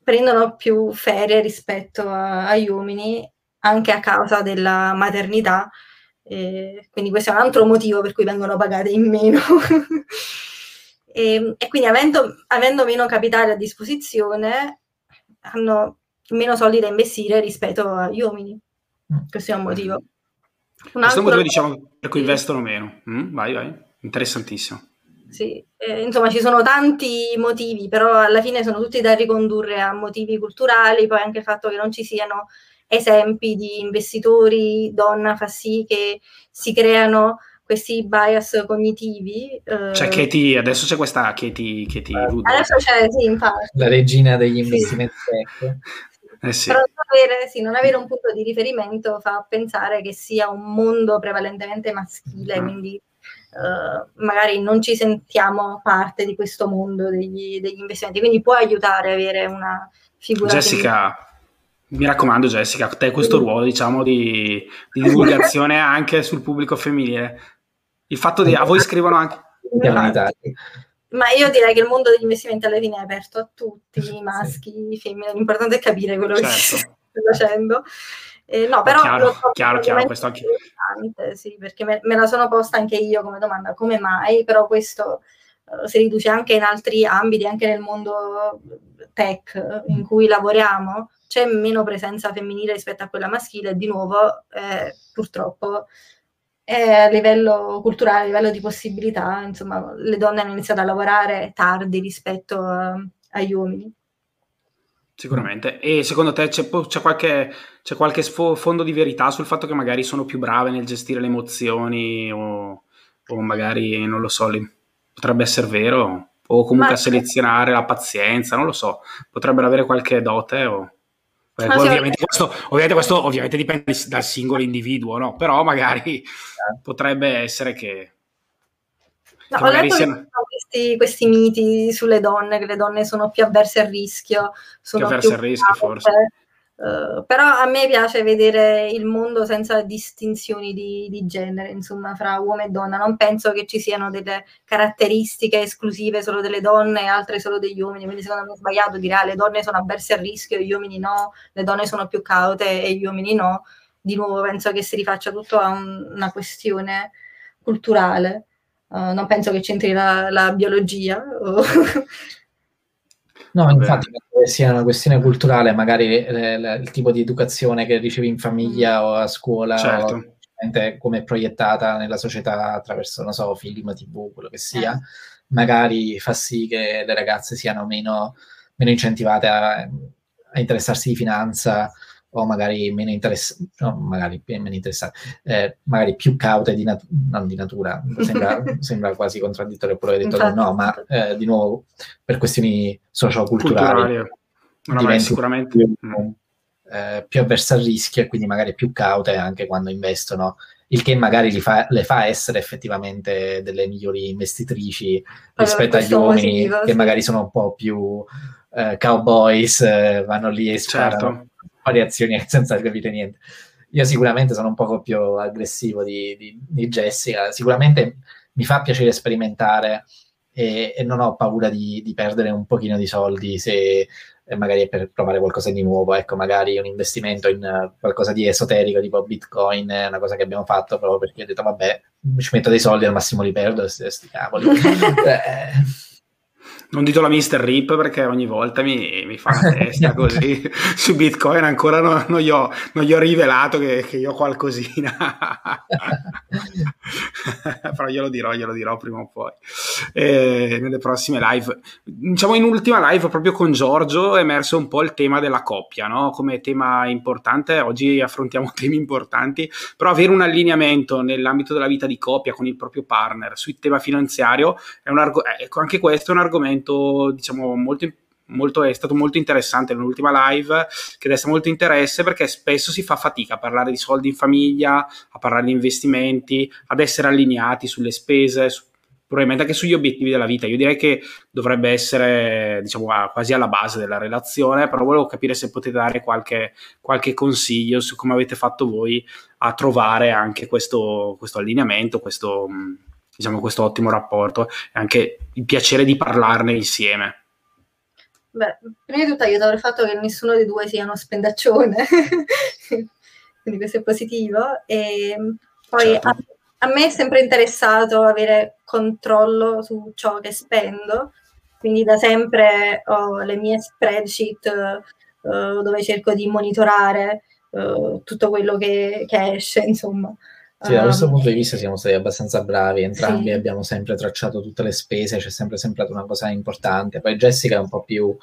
prendono più ferie rispetto a, agli uomini anche a causa della maternità e quindi questo è un altro motivo per cui vengono pagate in meno. e, e, quindi avendo, avendo, meno capitale a disposizione hanno meno soldi da investire rispetto agli uomini. Mm. Questo è un motivo. Un Questo è un motivo, diciamo, per cui investono meno. Mm, vai, vai. Interessantissimo. Sì, eh, insomma ci sono tanti motivi, però alla fine sono tutti da ricondurre a motivi culturali, poi anche il fatto che non ci siano esempi di investitori donna fa sì che si creano questi bias cognitivi. Eh. Cioè Katie, adesso c'è questa Katie, Katie eh, Adesso c'è, sì, infatti. La regina degli investimenti sì. Eh sì. Però non avere, sì, non avere, un punto di riferimento fa pensare che sia un mondo prevalentemente maschile, mm. quindi uh, magari non ci sentiamo parte di questo mondo degli, degli investimenti, quindi può aiutare a avere una figura. Jessica, mi raccomando Jessica, a te questo ruolo diciamo di, di divulgazione anche sul pubblico femminile. Il fatto di a voi scrivono anche... Ma io direi che il mondo degli investimenti alla fine è aperto a tutti, i maschi, i femmine, l'importante è capire quello certo. che si sta facendo. Eh, no, però chiaro, chiaro, chiaro, questo anche... Sì, perché me, me, la sono posta anche io come domanda, come mai? Però questo uh, si riduce anche in altri ambiti, anche nel mondo tech in cui lavoriamo, c'è meno presenza femminile rispetto a quella maschile e di nuovo eh, purtroppo e a livello culturale, a livello di possibilità, insomma, le donne hanno iniziato a lavorare tardi rispetto a, agli uomini. Sicuramente. E secondo te c'è, c'è qualche, c'è qualche sfo- fondo di verità sul fatto che magari sono più brave nel gestire le emozioni o, o magari, non lo so, li, potrebbe essere vero? O comunque Ma... a selezionare la pazienza, non lo so. Potrebbero avere qualche dote o... Eh, ovviamente, questo, ovviamente, questo, ovviamente, dipende dal singolo individuo, no? però magari potrebbe essere che, no, che magari siano... questi, questi, miti sulle donne, che le donne sono più avverse al rischio, sono più avverse al rischio, forse. Uh, però a me piace vedere il mondo senza distinzioni di, di, genere, insomma, fra uomo e donna. Non penso che ci siano delle caratteristiche esclusive solo delle donne e altre solo degli uomini. Quindi, secondo me è sbagliato dire ah, le donne sono avverse al rischio gli uomini no, le donne sono più caute e gli uomini no. Di nuovo, penso che si rifaccia tutto a un, una questione culturale. Uh, non penso che c'entri la, la biologia. No, Vabbè. infatti che sia una questione culturale, magari eh, il tipo di educazione che ricevi in famiglia mm. o a scuola, certo. o come è proiettata nella società attraverso, non so, film, tv, quello che sia, eh. magari fa sì che le ragazze siano meno, meno incentivate a, a interessarsi di finanza o magari meno interessate, no, magari meno interessate, eh, magari più caute di, nat- non di natura, sembra, sembra, quasi contraddittorio quello che hai detto, no, ma eh, di nuovo per questioni socioculturali no, sicuramente più, eh, più avverse al rischio e quindi magari più caute anche quando investono il che magari fa, le fa essere effettivamente delle migliori investitrici rispetto agli uomini motivo, che sì. magari sono un po' più uh, cowboys, uh, vanno lì e sparano. Certo variazioni senza capire niente. Io sicuramente sono un poco più aggressivo di, di, di Jessica, sicuramente mi fa piacere sperimentare e, e non ho paura di, di, perdere un pochino di soldi se magari è per provare qualcosa di nuovo, ecco, magari un investimento in qualcosa di esoterico tipo Bitcoin è una cosa che abbiamo fatto proprio perché ho detto vabbè, ci metto dei soldi al massimo li perdo, sti cavoli. eh, non dito la Mr. Rip perché ogni volta mi, mi fa la testa così. Su Bitcoin ancora non, non, gli, ho, non gli, ho, rivelato che, che io ho qualcosina. Però glielo dirò, glielo dirò prima o poi. E nelle prossime live. Diciamo in ultima live proprio con Giorgio è emerso un po' il tema della coppia, no? Come tema importante. Oggi affrontiamo temi importanti, però avere un allineamento nell'ambito della vita di coppia con il proprio partner sul tema finanziario è un argomento, ecco, anche questo è un argomento argomento, diciamo, molto Molto, è stato molto interessante nell'ultima live che desta molto interesse perché spesso si fa fatica a parlare di soldi in famiglia, a parlare di investimenti, ad essere allineati sulle spese, su, probabilmente anche sugli obiettivi della vita. Io direi che dovrebbe essere diciamo, quasi alla base della relazione, però volevo capire se potete dare qualche, qualche consiglio su come avete fatto voi a trovare anche questo, questo allineamento, questo diciamo, questo ottimo rapporto e anche il piacere di parlarne insieme. Beh, prima di tutto aiuta il fatto che nessuno dei due sia uno spendaccione, quindi questo è positivo. E poi certo. a, a, me è sempre interessato avere controllo su ciò che spendo, quindi da sempre ho le mie spreadsheet uh, dove cerco di monitorare uh, tutto quello che, che, esce, insomma. Sì, da questo um, punto di vista siamo stati abbastanza bravi, entrambi sì. abbiamo sempre tracciato tutte le spese, c'è sempre sembrato una cosa importante. Poi Jessica è un po' più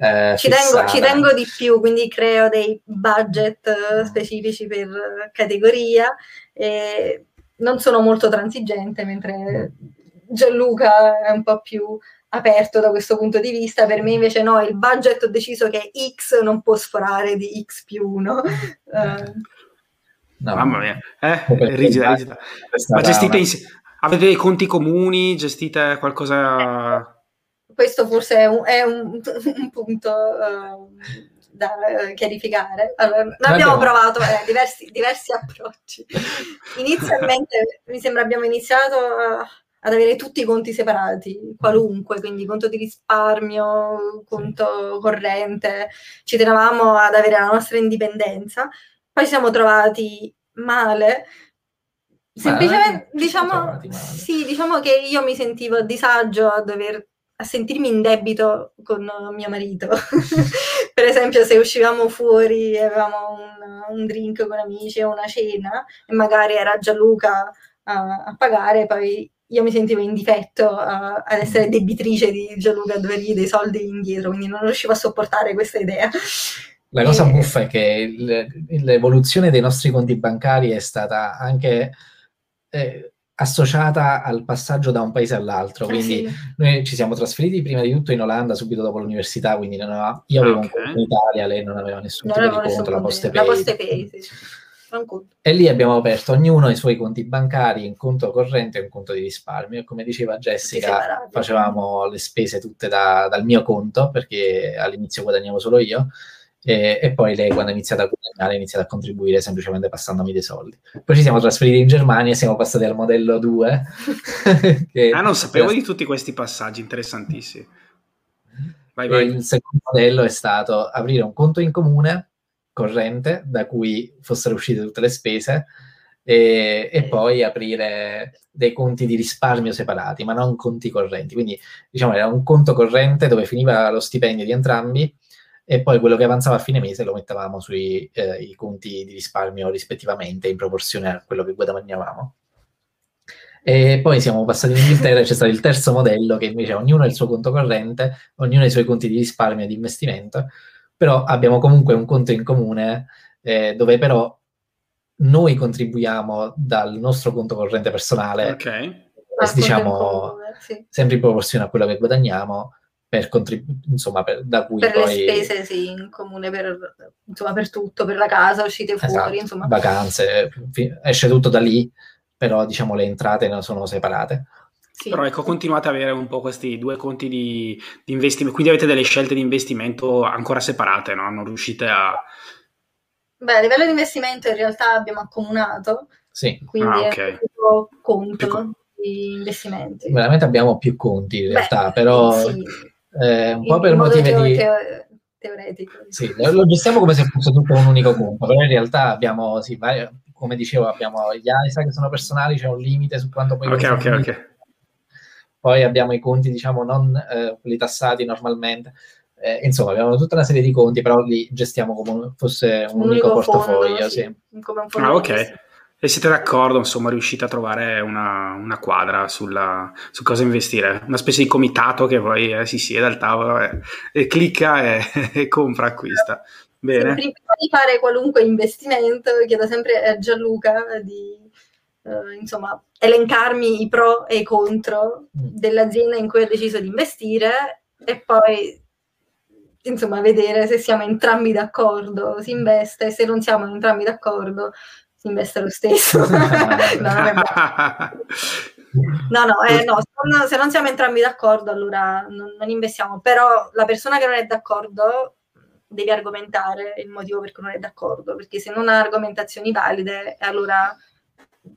eh, ci, tengo, ci, tengo, di più, quindi creo dei budget eh, specifici per categoria e non sono molto transigente, mentre Gianluca è un po' più aperto da questo punto di vista, per me invece no, il budget ho deciso che X non può sforare di X più 1. Uh, eh. No. Mamma mia, eh, rigida, rigida. Ma gestite insieme, avete dei conti comuni, gestite qualcosa questo forse è un, è un, un punto uh, da chiarificare. Allora, abbiamo provato eh, diversi, diversi, approcci. Inizialmente mi sembra abbiamo iniziato a, ad avere tutti i conti separati, qualunque, quindi conto di risparmio, conto corrente, ci tenevamo ad avere la nostra indipendenza. Poi ci siamo trovati male semplicemente diciamo, sì, diciamo che io mi sentivo a disagio a dover a sentirmi in debito con mio marito. per esempio, se uscivamo fuori e avevamo un, un, drink con amici o una cena e magari era Gianluca a, a pagare, poi io mi sentivo in difetto uh, ad essere debitrice di Gianluca a dovergli dei soldi indietro, quindi non riuscivo a sopportare questa idea. La cosa e... buffa è che l'evoluzione dei nostri conti bancari è stata anche eh, associata al passaggio da un paese all'altro. Eh quindi sì. noi ci siamo trasferiti prima di tutto in Olanda subito dopo l'università, quindi aveva, io avevo okay. un conto in Italia, lei non aveva nessun non tipo di conto, la Postepay. La Postepay, sì. E lì abbiamo aperto ognuno i suoi conti bancari, un conto corrente e un conto di risparmio. E come diceva Jessica, facevamo le spese tutte da, dal mio conto, perché all'inizio guadagnavo solo io, e, e, poi lei quando ha iniziato a guadagnare ha iniziato a contribuire semplicemente passandomi dei soldi. Poi ci siamo trasferiti in Germania e siamo passati al modello 2. ah, non sapevo di tutti questi passaggi interessantissimi. Vai, vai. Il secondo modello è stato aprire un conto in comune corrente da cui fossero uscite tutte le spese e, e, poi aprire dei conti di risparmio separati, ma non conti correnti. Quindi diciamo era un conto corrente dove finiva lo stipendio di entrambi e poi quello che avanzava a fine mese lo mettevamo sui eh, conti di risparmio rispettivamente in proporzione a quello che guadagnavamo. E poi siamo passati in Inghilterra e c'è stato il terzo modello che invece ognuno ha il suo conto corrente, ognuno ha i suoi conti di risparmio e di investimento, però abbiamo comunque un conto in comune eh, dove però noi contribuiamo dal nostro conto corrente personale, okay. diciamo, sì. sempre in proporzione a quello che guadagniamo, per contribuire, insomma, per, da cui per poi... le spese, sì, in comune per, insomma, per tutto, per la casa, uscite fuori, esatto, insomma. Vacanze, esce tutto da lì, però diciamo le entrate non sono separate. Sì. Però ecco, continuate ad avere un po' questi due conti di, di investimento, quindi avete delle scelte di investimento ancora separate, no? Non riuscite a... Beh, a livello di investimento in realtà abbiamo accomunato, sì. quindi ah, okay. è un conto Più... di investimenti. Veramente abbiamo più conti in realtà, Beh, però... Sì eh, un po' per motivi di... Teo- teoretico. Sì, lo gestiamo come se fosse tutto un unico conto, però in realtà abbiamo, sì, vari, come dicevo, abbiamo gli AISA che sono personali, c'è un limite su quanto poi... Ok, ok, ok. Poi abbiamo i conti, diciamo, non eh, quelli tassati normalmente. Eh, insomma, abbiamo tutta una serie di conti, però li gestiamo come fosse un, un unico, portafoglio. Fondo, sì. Sì. Come un ah, ok. E siete d'accordo, insomma, riuscite a trovare una, una quadra sulla, su cosa investire? Una specie di comitato che poi eh, si siede al tavolo e, e clicca e, e, compra, acquista. Bene. Prima di fare qualunque investimento, chiedo sempre a Gianluca di eh, insomma, elencarmi i pro e i contro dell'azienda in cui ho deciso di investire e poi insomma vedere se siamo entrambi d'accordo, si investe, se non siamo entrambi d'accordo si investe lo stesso. no, no, no, eh, no se non siamo entrambi d'accordo allora non, non, investiamo, però la persona che non è d'accordo deve argomentare il motivo per cui non è d'accordo, perché se non ha argomentazioni valide allora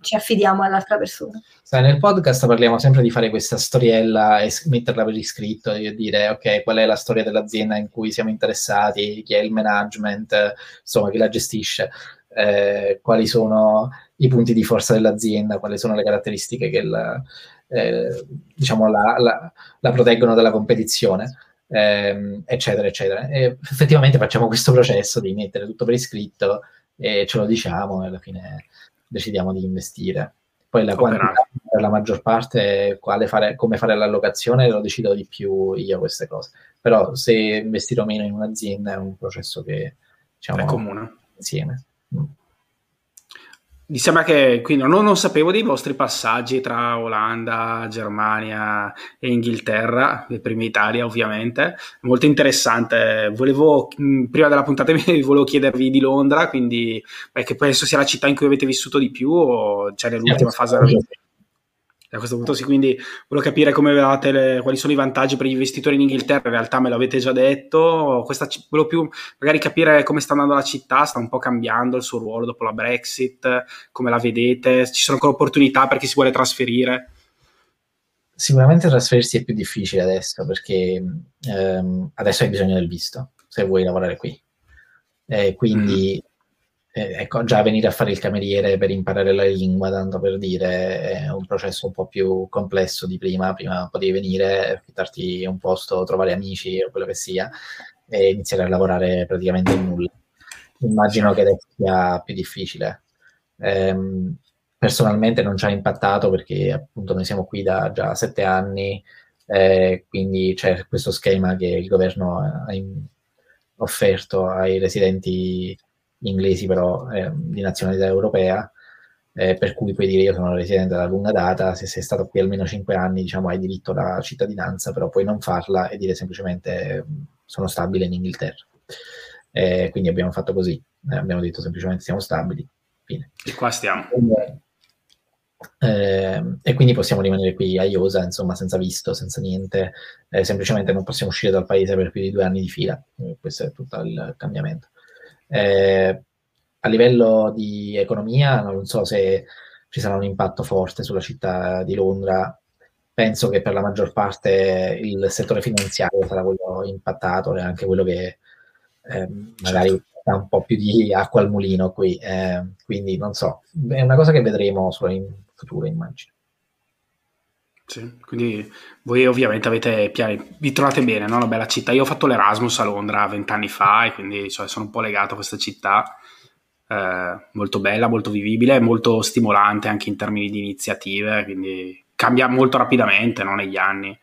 ci affidiamo all'altra persona. Sai, nel podcast parliamo sempre di fare questa storiella e metterla per iscritto, di dire ok, qual è la storia dell'azienda in cui siamo interessati, chi è il management, insomma, chi la gestisce eh, quali sono i punti di forza dell'azienda, quali sono le caratteristiche che la, eh, diciamo la, la, la, proteggono dalla competizione. ehm, eccetera, eccetera. E effettivamente facciamo questo processo di mettere tutto per iscritto e ce lo diciamo e alla fine decidiamo di investire. Poi la quantità per la maggior parte, fare, come fare l'allocazione, lo decido di più io queste cose. Però se investire o meno in un'azienda è un processo che diciamo, è comune. Insieme. Mm. Mi sembra che quindi non, non, sapevo dei vostri passaggi tra Olanda, Germania e Inghilterra, prima Italia ovviamente, molto interessante. Volevo, prima della puntata volevo chiedervi di Londra, quindi beh, che penso sia la città in cui avete vissuto di più o c'è nell'ultima fase della vita? A questo punto sì, quindi volevo capire le, quali sono i vantaggi per gli investitori in Inghilterra, in realtà me l'avete già detto, Questa, volevo più magari capire come sta andando la città, sta un po' cambiando il suo ruolo dopo la Brexit, come la vedete, ci sono ancora opportunità per chi si vuole trasferire? Sicuramente trasferirsi è più difficile adesso perché ehm, adesso hai bisogno del visto se vuoi lavorare qui. Eh, quindi mm eh, ecco, già venire a fare il cameriere per imparare la lingua, tanto per dire, è un processo un po' più complesso di prima. Prima potevi venire, affittarti un posto, trovare amici o quello che sia e iniziare a lavorare praticamente in nulla. Immagino che adesso sia più difficile. Eh, personalmente non ci ha impattato perché appunto noi siamo qui da già sette anni, eh, quindi c'è questo schema che il governo ha in- offerto ai residenti inglesi però eh, di nazionalità europea, eh, per cui puoi dire io sono residente da lunga data, se sei stato qui almeno 5 anni diciamo hai diritto alla cittadinanza, però puoi non farla e dire semplicemente sono stabile in Inghilterra. Eh, quindi abbiamo fatto così, eh, abbiamo detto semplicemente siamo stabili. Fine. E qua stiamo. Eh, e quindi possiamo rimanere qui a Iosa, insomma, senza visto, senza niente, eh, semplicemente non possiamo uscire dal paese per più di due anni di fila. questo è tutto il cambiamento. Eh, a livello di economia non so se ci sarà un impatto forte sulla città di Londra. Penso che per la maggior parte il settore finanziario sarà quello impattato e anche quello che eh, magari certo. dà un po' più di acqua al mulino qui. Eh, quindi non so, è una cosa che vedremo solo in futuro, immagino. Sì, quindi voi ovviamente avete piani, vi trovate bene, no? Una bella città. Io ho fatto l'Erasmus a Londra vent'anni fa e quindi cioè, sono un po' legato a questa città. Eh, molto bella, molto vivibile, molto stimolante anche in termini di iniziative, quindi cambia molto rapidamente no? negli anni.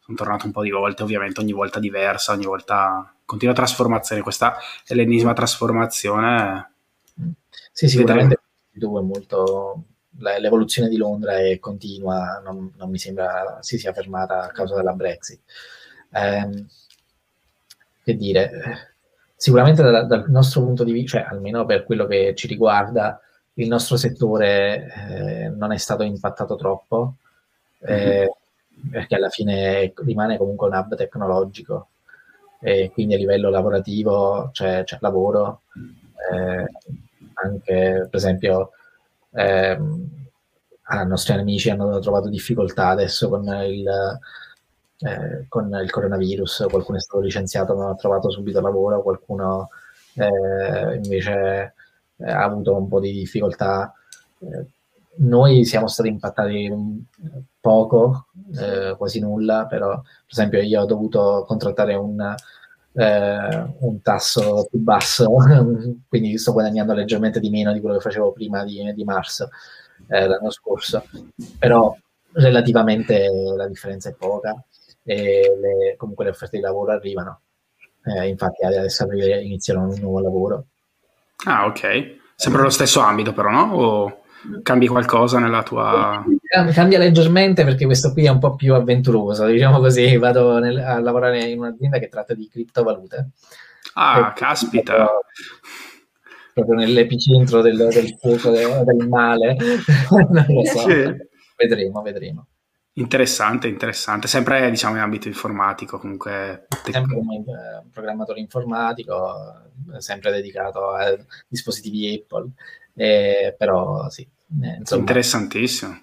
Sono tornato un po' di volte, ovviamente ogni volta diversa, ogni volta continua trasformazione. Questa è l'ennesima trasformazione. Sì, sicuramente molto l'evoluzione di Londra è continua, non, non, mi sembra si sia fermata a causa della Brexit. Eh, che dire, sicuramente dal, dal, nostro punto di vista, cioè almeno per quello che ci riguarda, il nostro settore eh, non è stato impattato troppo, eh, mm-hmm. perché alla fine rimane comunque un hub tecnologico e quindi a livello lavorativo c'è, c'è lavoro, eh, anche per esempio eh, i nostri amici hanno trovato difficoltà adesso con il, eh, con il coronavirus, qualcuno è stato licenziato, non ha trovato subito lavoro, qualcuno eh, invece eh, ha avuto un po' di difficoltà. Eh, noi siamo stati impattati poco, eh, quasi nulla, però per esempio io ho dovuto contrattare un, eh, un tasso più basso, quindi sto guadagnando leggermente di meno di quello che facevo prima di, di marzo eh, l'anno scorso, però relativamente la differenza è poca e le, comunque le offerte di lavoro arrivano. Eh, infatti adesso inizierò un nuovo lavoro. Ah, ok. Sempre lo stesso ambito però, no? O cambi qualcosa nella tua... Cambia leggermente perché questo qui è un po' più avventuroso, diciamo così, vado nel, a lavorare in un'azienda che tratta di criptovalute. Ah, caspita! Proprio, proprio nell'epicentro del, del fuoco, del, male, non lo so, sì. vedremo, vedremo. Interessante, interessante, sempre diciamo in ambito informatico comunque. Sempre come un programmatore informatico, sempre dedicato a dispositivi Apple eh, però sì. Eh. Interessantissimo.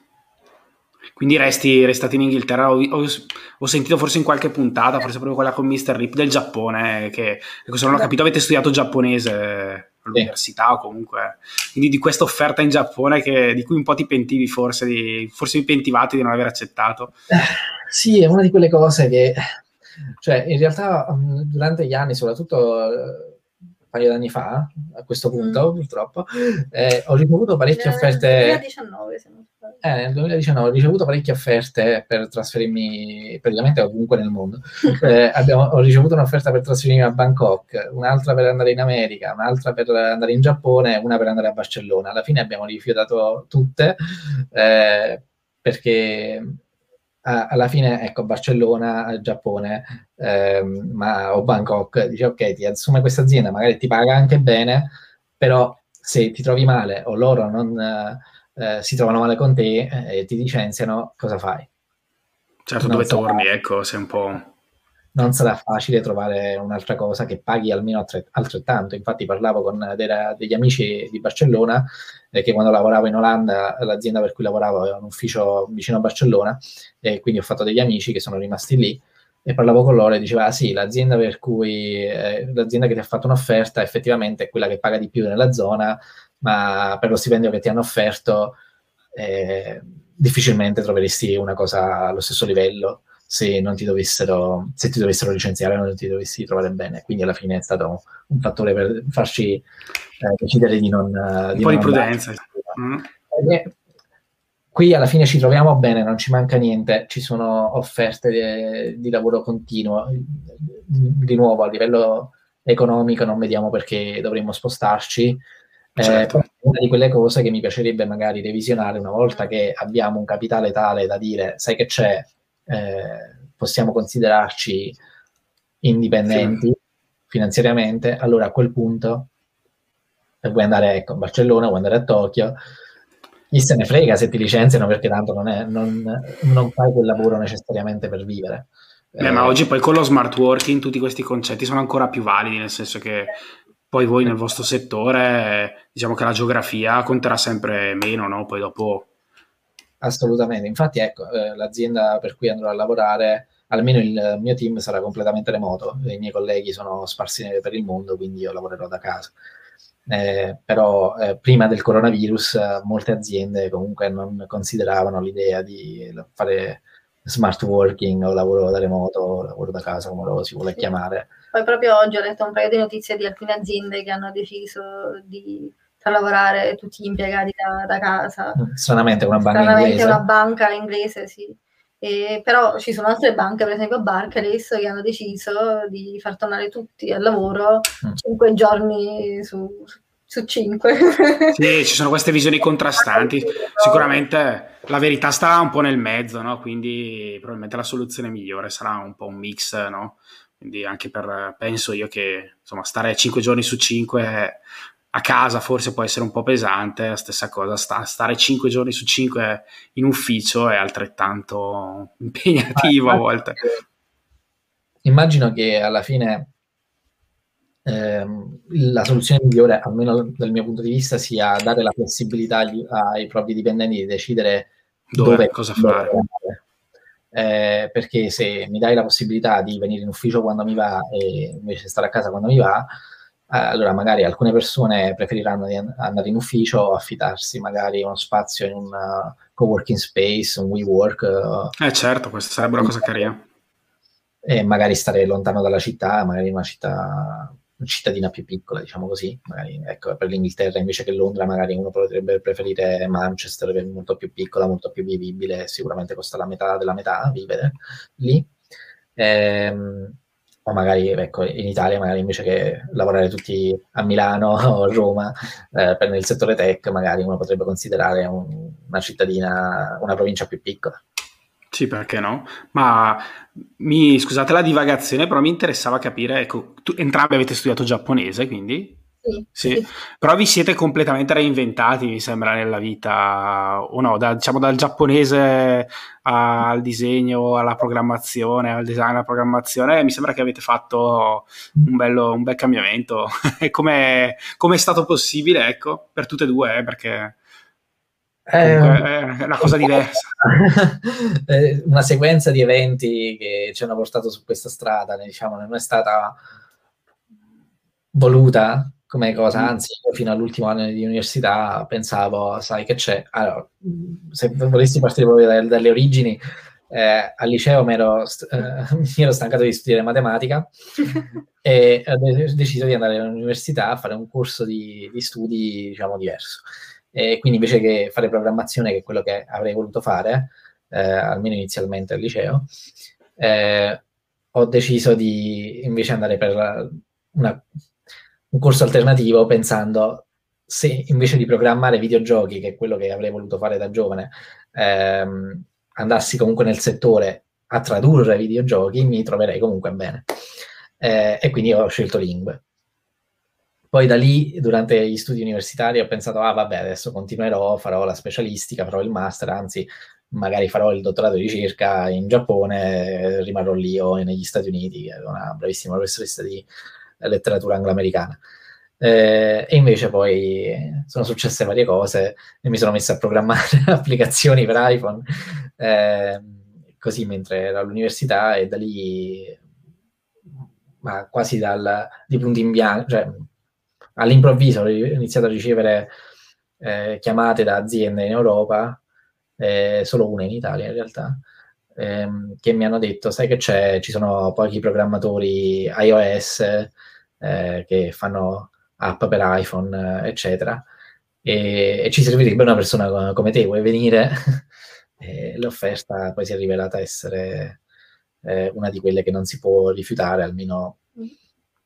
Quindi resti, restate in Inghilterra, ho, ho, ho, sentito forse in qualche puntata, forse proprio quella con Mr. Rip del Giappone, che se non ho capito avete studiato giapponese all'università sì. o comunque, quindi di questa offerta in Giappone che, di cui un po' ti pentivi forse, di, forse vi pentivate di non aver accettato. Eh, sì, è una di quelle cose che Cioè, in realtà durante gli anni, soprattutto eh, paio d'anni fa, a questo punto, mm. purtroppo, eh, ho ricevuto parecchie offerte. Nel 2019, se non sbaglio. Eh, nel 2019 ho ricevuto parecchie offerte per trasferirmi praticamente ovunque nel mondo. eh, abbiamo, ho ricevuto un'offerta per trasferirmi a Bangkok, un'altra per andare in America, un'altra per andare in Giappone, una per andare a Barcellona. Alla fine abbiamo rifiutato tutte eh, perché alla fine, ecco, Barcellona, Giappone, ehm, ma, o Bangkok, dice ok, ti assume questa azienda, magari ti paga anche bene, però se ti trovi male o loro non eh, si trovano male con te e ti licenziano, cosa fai? Certo, non dove sarà, torni, ecco, sei un po'... Non sarà facile trovare un'altra cosa che paghi almeno altrettanto. Infatti parlavo con dei, degli amici di Barcellona che quando lavoravo in Olanda, l'azienda per cui lavoravo aveva un ufficio vicino a Barcellona e quindi ho fatto degli amici che sono rimasti lì e parlavo con loro e diceva ah, sì, l'azienda per cui eh, l'azienda che ti ha fatto un'offerta effettivamente è quella che paga di più nella zona, ma per lo stipendio che ti hanno offerto eh, difficilmente troveresti una cosa allo stesso livello se non ti dovessero, se ti dovessero licenziare non ti dovessi trovare bene. Quindi alla fine è stato un fattore per farci eh, decidere di non... Un di po' non di prudenza. Mm. Eh, qui alla fine ci troviamo bene, non ci manca niente, ci sono offerte di, di lavoro continuo. Di nuovo, a livello economico non vediamo perché dovremmo spostarci. Eh, certo. una di quelle cose che mi piacerebbe magari revisionare una volta che abbiamo un capitale tale da dire, sai che c'è, eh, possiamo considerarci indipendenti sì. finanziariamente, allora a quel punto eh, vuoi andare ecco, a Barcellona, vuoi andare a Tokyo, chi se ne frega se ti licenziano perché tanto non, è, non, non fai quel lavoro necessariamente per vivere. Beh, eh, ma oggi poi con lo smart working tutti questi concetti sono ancora più validi, nel senso che poi voi nel vostro settore, diciamo che la geografia conterà sempre meno, no? Poi dopo Assolutamente, infatti ecco, eh, l'azienda per cui andrò a lavorare, almeno il mio team sarà completamente remoto, i miei colleghi sono sparsi per il mondo, quindi io lavorerò da casa. Eh, però eh, prima del coronavirus eh, molte aziende comunque non consideravano l'idea di fare smart working o lavoro da remoto o lavoro da casa, come lo si vuole chiamare. Poi proprio oggi ho letto un paio di notizie di alcune aziende che hanno deciso di far lavorare tutti gli impiegati da, da casa. Stranamente una banca Stranamente inglese. una banca inglese, sì. E, però ci sono altre banche, per esempio Barclays, che hanno deciso di far tornare tutti al lavoro mm. 5 giorni su, su 5. sì, ci sono queste visioni contrastanti. Sicuramente la verità sta un po' nel mezzo, no? quindi probabilmente la soluzione migliore sarà un po' un mix, no? Quindi anche per, penso io che insomma, stare 5 giorni su 5 a casa forse può essere un po' pesante, la stessa cosa, sta, stare 5 giorni su 5 in ufficio è altrettanto impegnativo a volte. Immagino che alla fine ehm, la soluzione migliore, almeno dal mio punto di vista, sia dare la flessibilità agli, ai propri dipendenti di decidere dove, dove cosa fare. Eh, perché se mi dai la possibilità di venire in ufficio quando mi va e invece stare a casa quando mi va, eh, allora magari alcune persone preferiranno andare in ufficio o affidarsi magari uno spazio in un uh, co-working space, un WeWork. Uh, eh certo, questa sarebbe una cosa carina. E magari stare lontano dalla città, magari in una città cittadina più piccola, diciamo così. Magari, ecco, per l'Inghilterra invece che Londra, magari uno potrebbe preferire Manchester, che è molto più piccola, molto più vivibile, sicuramente costa la metà della metà vivere lì. Ehm, o magari ecco, in Italia, magari invece che lavorare tutti a Milano o a Roma eh, per il settore tech, magari uno potrebbe considerare un, una cittadina, una provincia più piccola. Sì, perché no? Ma mi, scusate la divagazione, però mi interessava capire, ecco, tu, entrambi avete studiato giapponese, quindi sì, sì. Però vi siete completamente reinventati, mi sembra, nella vita, o no? Da, diciamo dal giapponese al disegno, alla programmazione, al design, alla programmazione, mi sembra che avete fatto un, bello, un bel cambiamento. come è stato possibile, ecco, per tutte e due, eh, perché è una cosa diversa. una sequenza di eventi che ci hanno portato su questa strada, diciamo, non è stata voluta come cosa, mm. anzi, fino all'ultimo anno di università pensavo, sai che c'è, allora, se volessi partire proprio dalle, dalle origini, eh, al liceo mi ero, eh, mi ero, stancato di studiare matematica e ho deciso di andare all'università a fare un corso di, di studi, diciamo, diverso. E quindi invece che fare programmazione, che è quello che avrei voluto fare, eh, almeno inizialmente al liceo, eh, ho deciso di invece andare per una, un corso alternativo pensando se invece di programmare videogiochi, che è quello che avrei voluto fare da giovane, ehm, andassi comunque nel settore a tradurre videogiochi, mi troverei comunque bene. Eh, e quindi ho scelto lingue. Poi da lì, durante gli studi universitari, ho pensato, ah vabbè, adesso continuerò, farò la specialistica, farò il master, anzi, magari farò il dottorato di ricerca in Giappone, rimarrò lì o negli Stati Uniti, che è una bravissima professoressa di letteratura angloamericana. Eh, e invece poi sono successe varie cose e mi sono messo a programmare applicazioni per iPhone, eh, così mentre ero all'università e da lì, ma quasi dal, di punti in bianco, cioè all'improvviso ho iniziato a ricevere eh, chiamate da aziende in Europa, eh, solo una in Italia in realtà, ehm, che mi hanno detto, sai che c'è, ci sono pochi programmatori iOS eh, che fanno app per iPhone, eccetera, e, e, ci servirebbe una persona come te, vuoi venire? l'offerta poi si è rivelata essere eh, una di quelle che non si può rifiutare, almeno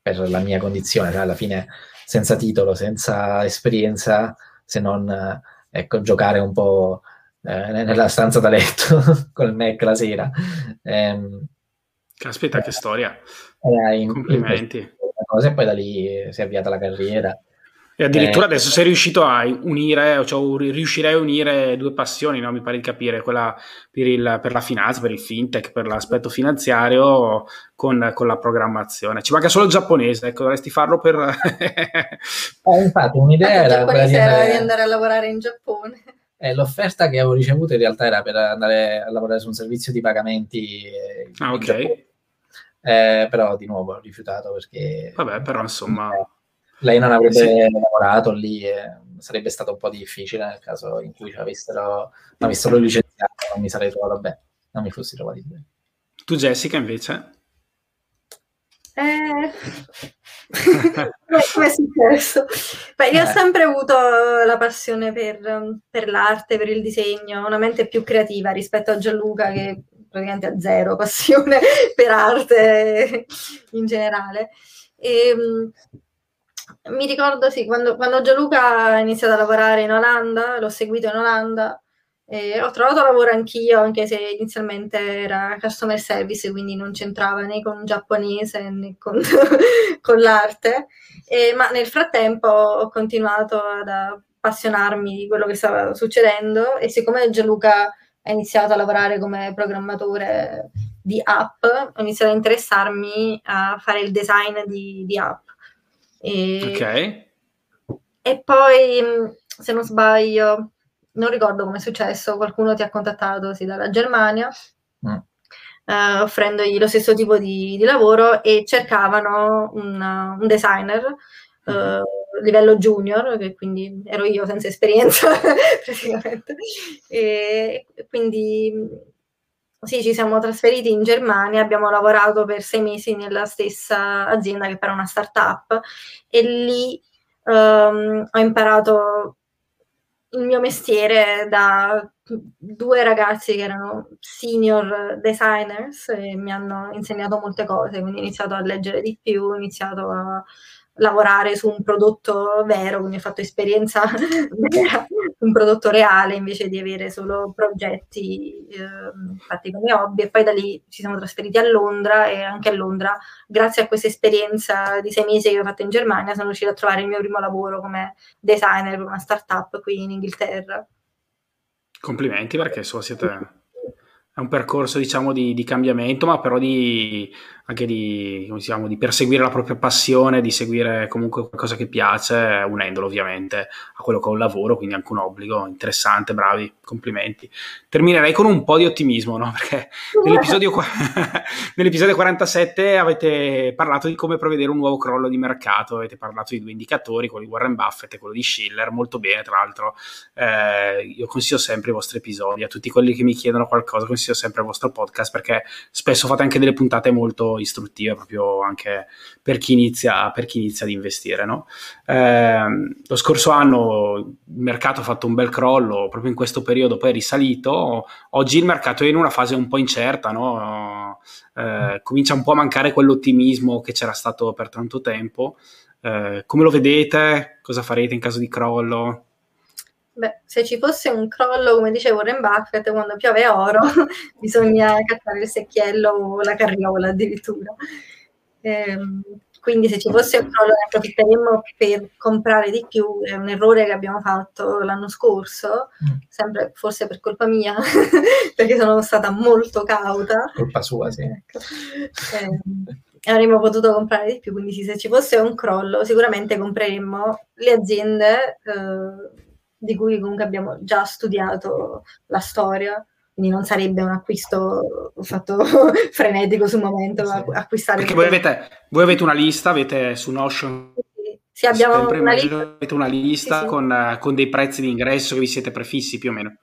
per la mia condizione, cioè alla fine senza titolo, senza esperienza, se non ecco, giocare un po' eh, nella stanza da letto col Mac la sera. Eh, Caspita, che storia! In, Complimenti. E poi da lì si è avviata la carriera. E addirittura eh, adesso sei riuscito a unire, cioè riuscirei a unire due passioni, no? mi pare di capire, quella per, il, per, la finanza, per il fintech, per l'aspetto finanziario con, con, la programmazione. Ci manca solo il giapponese, ecco, dovresti farlo per... eh, infatti un'idea era quella di andare... di andare a lavorare in Giappone. Eh, l'offerta che avevo ricevuto in realtà era per andare a lavorare su un servizio di pagamenti. Eh, ah, ok. Eh, però di nuovo ho rifiutato perché... Vabbè, però insomma... Lei non avrebbe sì. lavorato lì e sarebbe stato un po' difficile nel caso in cui ci avessero, avessero licenziato, non mi sarei trovato bene, non mi fossi trovati bene. Tu Jessica invece? Eh... come è successo? Beh, io ho eh. sempre avuto la passione per, per, l'arte, per il disegno, una mente più creativa rispetto a Gianluca che praticamente ha zero passione per arte in generale. E, ehm, mi ricordo, sì, quando, quando Gianluca ha iniziato a lavorare in Olanda, l'ho seguito in Olanda, e ho trovato lavoro anch'io, anche se inizialmente era customer service, quindi non c'entrava né con giapponese né con, con l'arte, e, ma nel frattempo ho continuato ad appassionarmi di quello che stava succedendo e siccome Gianluca ha iniziato a lavorare come programmatore di app, ho iniziato a interessarmi a fare il design di, di app. E, ok. E poi, se non sbaglio, non ricordo come è successo, qualcuno ti ha contattato sì, dalla Germania. Mm. Uh, offrendogli lo stesso tipo di, di lavoro e cercavano un, un designer uh, livello junior, che quindi ero io senza esperienza praticamente. E quindi sì, ci siamo trasferiti in Germania, abbiamo lavorato per sei mesi nella stessa azienda che era una startup e lì um, ho imparato il mio mestiere da due ragazzi che erano senior designers e mi hanno insegnato molte cose, quindi ho iniziato a leggere di più, ho iniziato a lavorare su un prodotto vero, quindi ho fatto esperienza vera, un prodotto reale invece di avere solo progetti eh, fatti come hobby e poi da lì ci siamo trasferiti a Londra e anche a Londra grazie a questa esperienza di sei mesi che ho fatto in Germania sono riuscita a trovare il mio primo lavoro come designer per una startup qui in Inghilterra. Complimenti perché insomma siete è un percorso diciamo di, di, cambiamento, ma però di anche di, diciamo, di, perseguire la propria passione, di seguire comunque qualcosa che piace, unendolo ovviamente a quello che è un lavoro, quindi anche un obbligo. Interessante, bravi, complimenti. Terminerei con un po' di ottimismo, no? Perché nell'episodio, nell'episodio 47 avete parlato di come prevedere un nuovo crollo di mercato, avete parlato di due indicatori, quello di Warren Buffett e quello di Schiller, molto bene, tra l'altro. Eh, io consiglio sempre i vostri episodi, a tutti quelli che mi chiedono qualcosa, consiglio sempre il vostro podcast perché spesso fate anche delle puntate molto istruttive proprio anche per chi inizia, per chi inizia ad investire. No? Eh, lo scorso anno il mercato ha fatto un bel crollo, proprio in questo periodo poi è risalito, oggi il mercato è in una fase un po' incerta, no? eh, comincia un po' a mancare quell'ottimismo che c'era stato per tanto tempo. Eh, come lo vedete? Cosa farete in caso di crollo? Beh, se ci fosse un crollo, come dice Warren Buffett, quando piove oro, bisogna cattare il secchiello o la carriola addirittura. Ehm, quindi se ci fosse un crollo ne approfitteremmo per comprare di più, è un errore che abbiamo fatto l'anno scorso, mm. sempre forse per colpa mia, perché sono stata molto cauta. Colpa sua, sì. Ecco. Eh, avremmo potuto comprare di più, quindi sì, se ci fosse un crollo sicuramente compreremmo le aziende. Eh, di cui comunque abbiamo già studiato la storia, quindi non sarebbe un acquisto fatto frenetico sul momento, sì. acquistare... Perché voi avete, voi avete, una lista, avete su Notion... Sì, sì abbiamo una lista. Avete una lista sì, con, con, dei prezzi di ingresso che vi siete prefissi più o meno.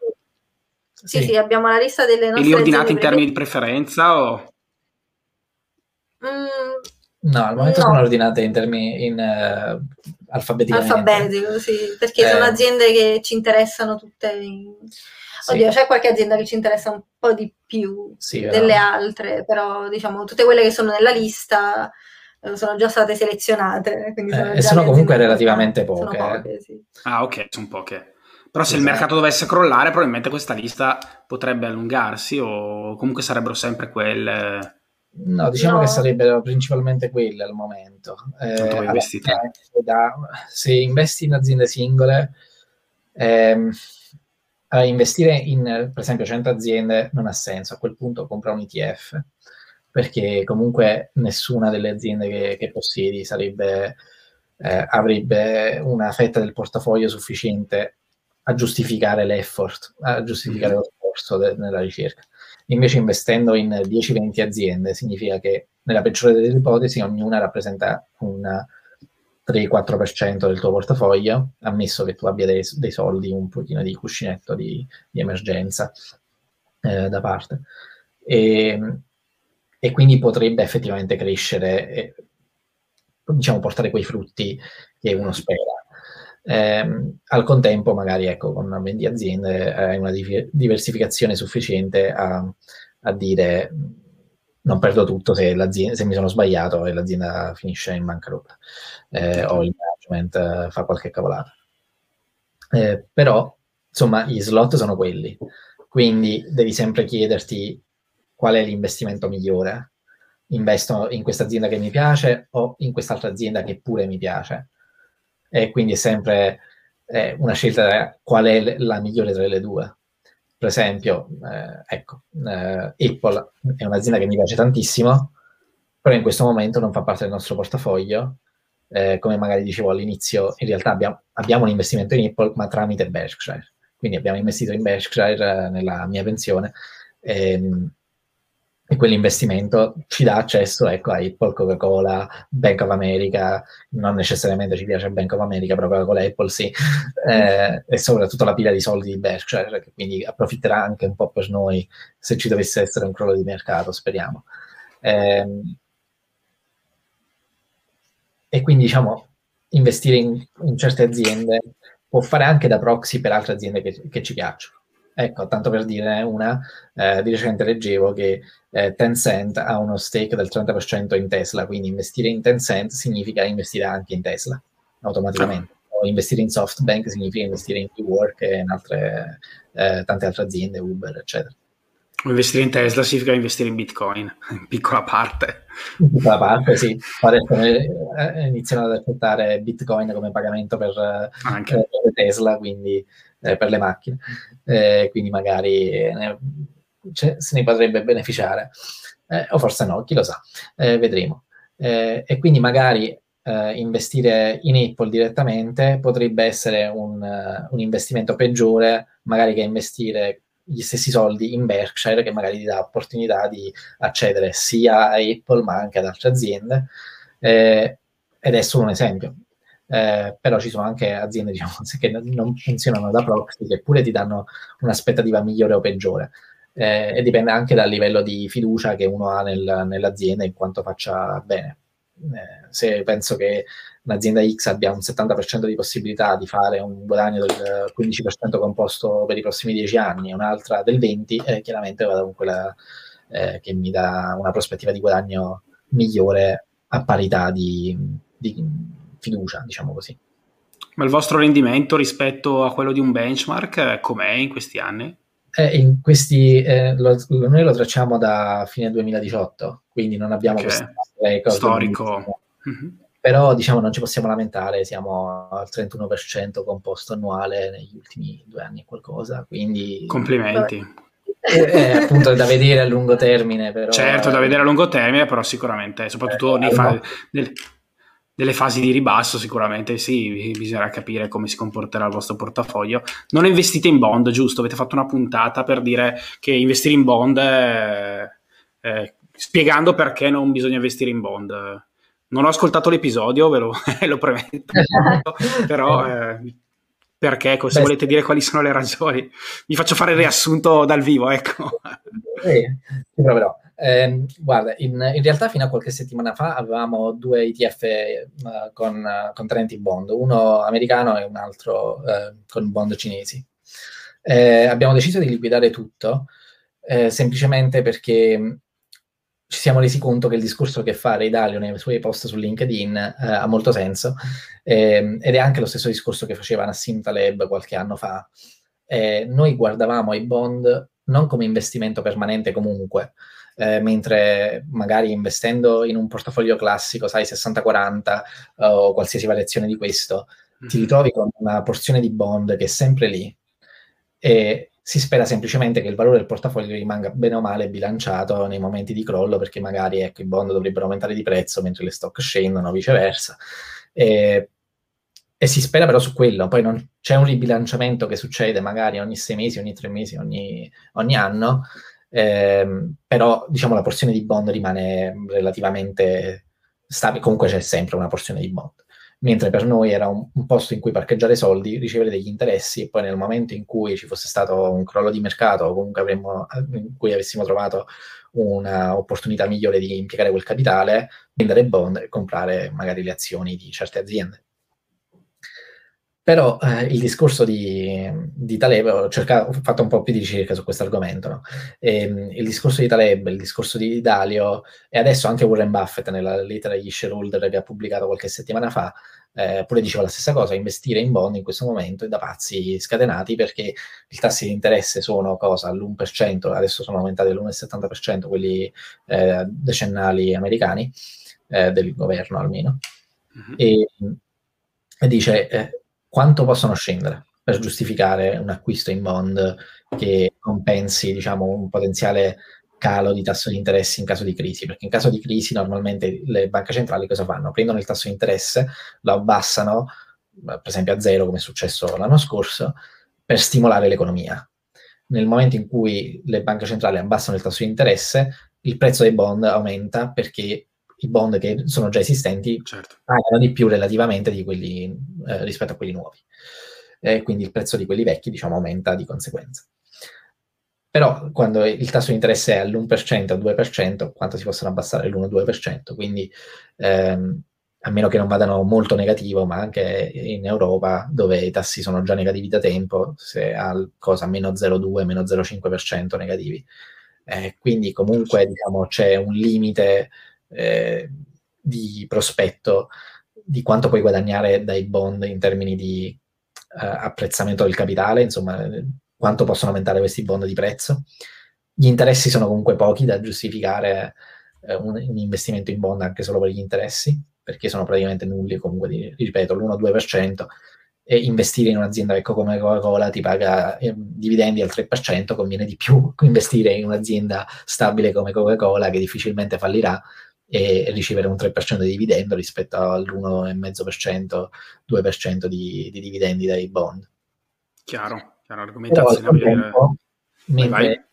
Sì, sì, abbiamo la lista delle nostre... E li ordinate in termini di preferenza o... No, al momento no. sono ordinate in termini in, uh, alfabeticamente. Alfabetico, sì, perché eh. sono aziende che ci interessano tutte. In... Oddio, c'è qualche azienda che ci interessa un po' di più sì, delle no. altre, però diciamo tutte quelle che sono nella lista eh, sono già state selezionate. Sono eh, e sono comunque relativamente poche. poche sì. Ah, ok, sono poche. Però se esatto. il mercato dovesse crollare, probabilmente questa lista potrebbe allungarsi o comunque sarebbero sempre quelle No, diciamo no. che sarebbero principalmente quelle al momento. Eh, da, se investi in aziende singole, ehm, investire in per esempio 100 aziende non ha senso, a quel punto compra un ETF, perché comunque nessuna delle aziende che, che possiedi sarebbe, eh, avrebbe una fetta del portafoglio sufficiente a giustificare l'effort, a giustificare mm-hmm. lo sforzo de- nella ricerca. Invece investendo in 10-20 aziende significa che nella peggiore delle ipotesi ognuna rappresenta un 3-4% del tuo portafoglio, ammesso che tu abbia dei, dei soldi, un pochino di cuscinetto di, di emergenza eh, da parte. E, e, quindi potrebbe effettivamente crescere e diciamo portare quei frutti che uno spera. Eh, al contempo, magari ecco, con 20 aziende hai una diversificazione sufficiente a, a, dire non perdo tutto se, se, mi sono sbagliato e l'azienda finisce in bancarotta eh, o il management eh, fa qualche cavolata. Eh, però, insomma, gli slot sono quelli, quindi devi sempre chiederti qual è l'investimento migliore. Investo in questa azienda che mi piace o in quest'altra azienda che pure mi piace e quindi è sempre eh, una scelta qual è la migliore tra le due. Per esempio, eh, ecco, eh, Apple è un'azienda che mi piace tantissimo, però in questo momento non fa parte del nostro portafoglio. Eh, come magari dicevo all'inizio, in realtà abbiamo, abbiamo, un investimento in Apple, ma tramite Berkshire. Quindi abbiamo investito in Berkshire eh, nella mia pensione. Ehm, e quell'investimento ci dà accesso ecco, a Apple, Coca-Cola, Bank of America, non necessariamente ci piace Bank of America, però Coca-Cola Apple sì, eh, e soprattutto la pila di soldi di Berkshire, che quindi approfitterà anche un po' per noi se ci dovesse essere un crollo di mercato, speriamo. Eh, e quindi diciamo, investire in, in, certe aziende può fare anche da proxy per altre aziende che, che ci piacciono. Ecco, tanto per dire una, eh, di recente leggevo che eh, Tencent ha uno stake del 30% in Tesla, quindi investire in Tencent significa investire anche in Tesla, automaticamente. O investire in SoftBank significa investire in WeWork e in altre, eh, tante altre aziende, Uber, eccetera. Investire in Tesla significa investire in Bitcoin, in piccola parte. In piccola parte, sì. Adesso eh, iniziano ad accettare Bitcoin come pagamento per, eh, per Tesla, quindi eh, per le macchine, eh, quindi magari ne, cioè, se ne potrebbe beneficiare. eh, o forse no, chi lo sa, eh, vedremo. Eh, e quindi magari eh, investire in Apple direttamente potrebbe essere un, un, investimento peggiore, magari che investire gli stessi soldi in Berkshire, che magari ti dà opportunità di accedere sia a Apple ma anche ad altre aziende. Eh, ed è solo un esempio. Eh, però ci sono anche aziende diciamo, che non funzionano da proxy, che pure ti danno un'aspettativa migliore o peggiore. Eh, e dipende anche dal livello di fiducia che uno ha nel, nell'azienda in quanto faccia bene. Eh, se penso che un'azienda X abbia un 70% di possibilità di fare un guadagno del 15% composto per i prossimi 10 anni e un'altra del 20%, eh, chiaramente vado con quella eh, che mi dà una prospettiva di guadagno migliore a parità di, di fiducia, diciamo così. Ma il vostro rendimento rispetto a quello di un benchmark eh, com'è in questi anni? Eh, in questi, eh, lo, noi lo tracciamo da fine 2018, quindi non abbiamo okay. questo storico. Mm-hmm. Però diciamo non ci possiamo lamentare, siamo al 31% composto annuale negli ultimi due anni qualcosa, quindi... Complimenti. È, appunto da vedere a lungo termine, però... Certo, da vedere a lungo termine, però sicuramente, soprattutto eh, fa- nel, nelle fasi di ribasso sicuramente sì, bisognerà capire come si comporterà il vostro portafoglio. Non investite in bond, giusto? Avete fatto una puntata per dire che investire in bond, è, è, spiegando perché non bisogna investire in bond. Non ho ascoltato l'episodio, ve lo, lo premetto, però eh, perché, se Beh, volete dire quali sono le ragioni, vi faccio fare il riassunto dal vivo, ecco. Sì, proverò. Eh, guarda, in, in, realtà fino a qualche settimana fa avevamo due ETF uh, con uh, contenenti bond, uno americano e un altro uh, con bond cinesi. Eh, abbiamo deciso di liquidare tutto eh, semplicemente perché ci siamo resi conto che il discorso che fa Ray Dalio nei suoi post su LinkedIn eh, ha molto senso ehm, ed è anche lo stesso discorso che faceva Nassim Taleb qualche anno fa. Eh, noi guardavamo i bond non come investimento permanente comunque, eh, mentre magari investendo in un portafoglio classico, sai, 60-40 o qualsiasi variazione di questo, mm-hmm. ti ritrovi con una porzione di bond che è sempre lì e si spera semplicemente che il valore del portafoglio rimanga bene o male bilanciato nei momenti di crollo perché magari ecco, i bond dovrebbero aumentare di prezzo mentre le stock scendono o viceversa. E, e si spera però su quello, poi non, c'è un ribilanciamento che succede magari ogni sei mesi, ogni tre mesi, ogni, ogni anno, eh, però diciamo la porzione di bond rimane relativamente stabile, comunque c'è sempre una porzione di bond. Mentre per noi era un, un, posto in cui parcheggiare soldi, ricevere degli interessi, e poi nel momento in cui ci fosse stato un crollo di mercato o comunque avremmo, in cui avessimo trovato un'opportunità migliore di impiegare quel capitale, vendere bond e comprare magari le azioni di certe aziende. Però eh, il discorso di, di Taleb, ho, cercato, ho, fatto un po' più di ricerca su questo argomento, no? ehm, il discorso di Taleb, il discorso di Dalio e adesso anche Warren Buffett nella lettera agli shareholder che ha pubblicato qualche settimana fa, eh, pure diceva la stessa cosa, investire in bond in questo momento è da pazzi scatenati perché i tassi di interesse sono cosa? All'1%, adesso sono aumentati all'1,70% quelli eh, decennali americani, eh, del governo almeno. Mm-hmm. E, e dice eh, quanto possono scendere per giustificare un acquisto in bond che compensi diciamo, un potenziale calo di tasso di interesse in caso di crisi, perché in caso di crisi normalmente le banche centrali cosa fanno? Prendono il tasso di interesse, lo abbassano, per esempio a zero come è successo l'anno scorso, per stimolare l'economia. Nel momento in cui le banche centrali abbassano il tasso di interesse, il prezzo dei bond aumenta perché i bond che sono già esistenti certo. pagano di più relativamente di quelli, eh, rispetto a quelli nuovi. E quindi il prezzo di quelli vecchi, diciamo, aumenta di conseguenza. Però quando il tasso di interesse è all'1%, al 2%, quanto si possono abbassare l'1-2%? Quindi ehm, a meno che non vadano molto negativo, ma anche in Europa, dove i tassi sono già negativi da tempo, se al cosa meno 0,2, meno 0,5% negativi. Eh, quindi comunque diciamo, c'è un limite eh, di prospetto di quanto puoi guadagnare dai bond in termini di eh, apprezzamento del capitale, insomma, quanto possono aumentare questi bond di prezzo. Gli interessi sono comunque pochi da giustificare eh, un, un, investimento in bond anche solo per gli interessi, perché sono praticamente nulli, comunque, di, ripeto, l'1-2%, e investire in un'azienda che come Coca-Cola ti paga eh, dividendi al 3%, conviene di più investire in un'azienda stabile come Coca-Cola che difficilmente fallirà e ricevere un 3% di dividendo rispetto all'1,5%, 2% di, di dividendi dai bond. Chiaro, chiaro, argomentazione. Tempo, mentre,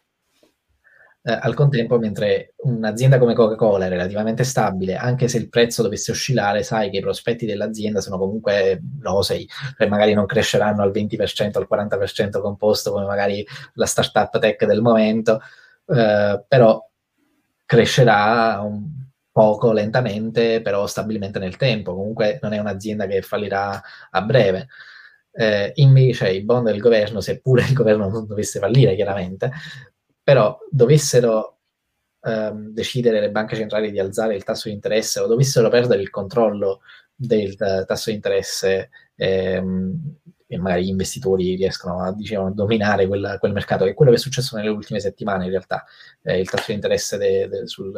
eh, al contempo, mentre un'azienda come Coca-Cola è relativamente stabile, anche se il prezzo dovesse oscillare, sai che i prospetti dell'azienda sono comunque rosei, cioè magari non cresceranno al 20%, al 40% composto come magari la startup tech del momento, eh, però crescerà un poco lentamente, però stabilmente nel tempo. Comunque non è un'azienda che fallirà a breve. Eh, invece i bond del governo, seppure il governo non dovesse fallire chiaramente, però dovessero ehm, decidere le banche centrali di alzare il tasso di interesse o dovessero perdere il controllo del tasso di interesse ehm, e magari gli investitori riescono a, diciamo, a dominare quella, quel mercato, che è quello che è successo nelle ultime settimane in realtà. Eh, il tasso di interesse de, de, sul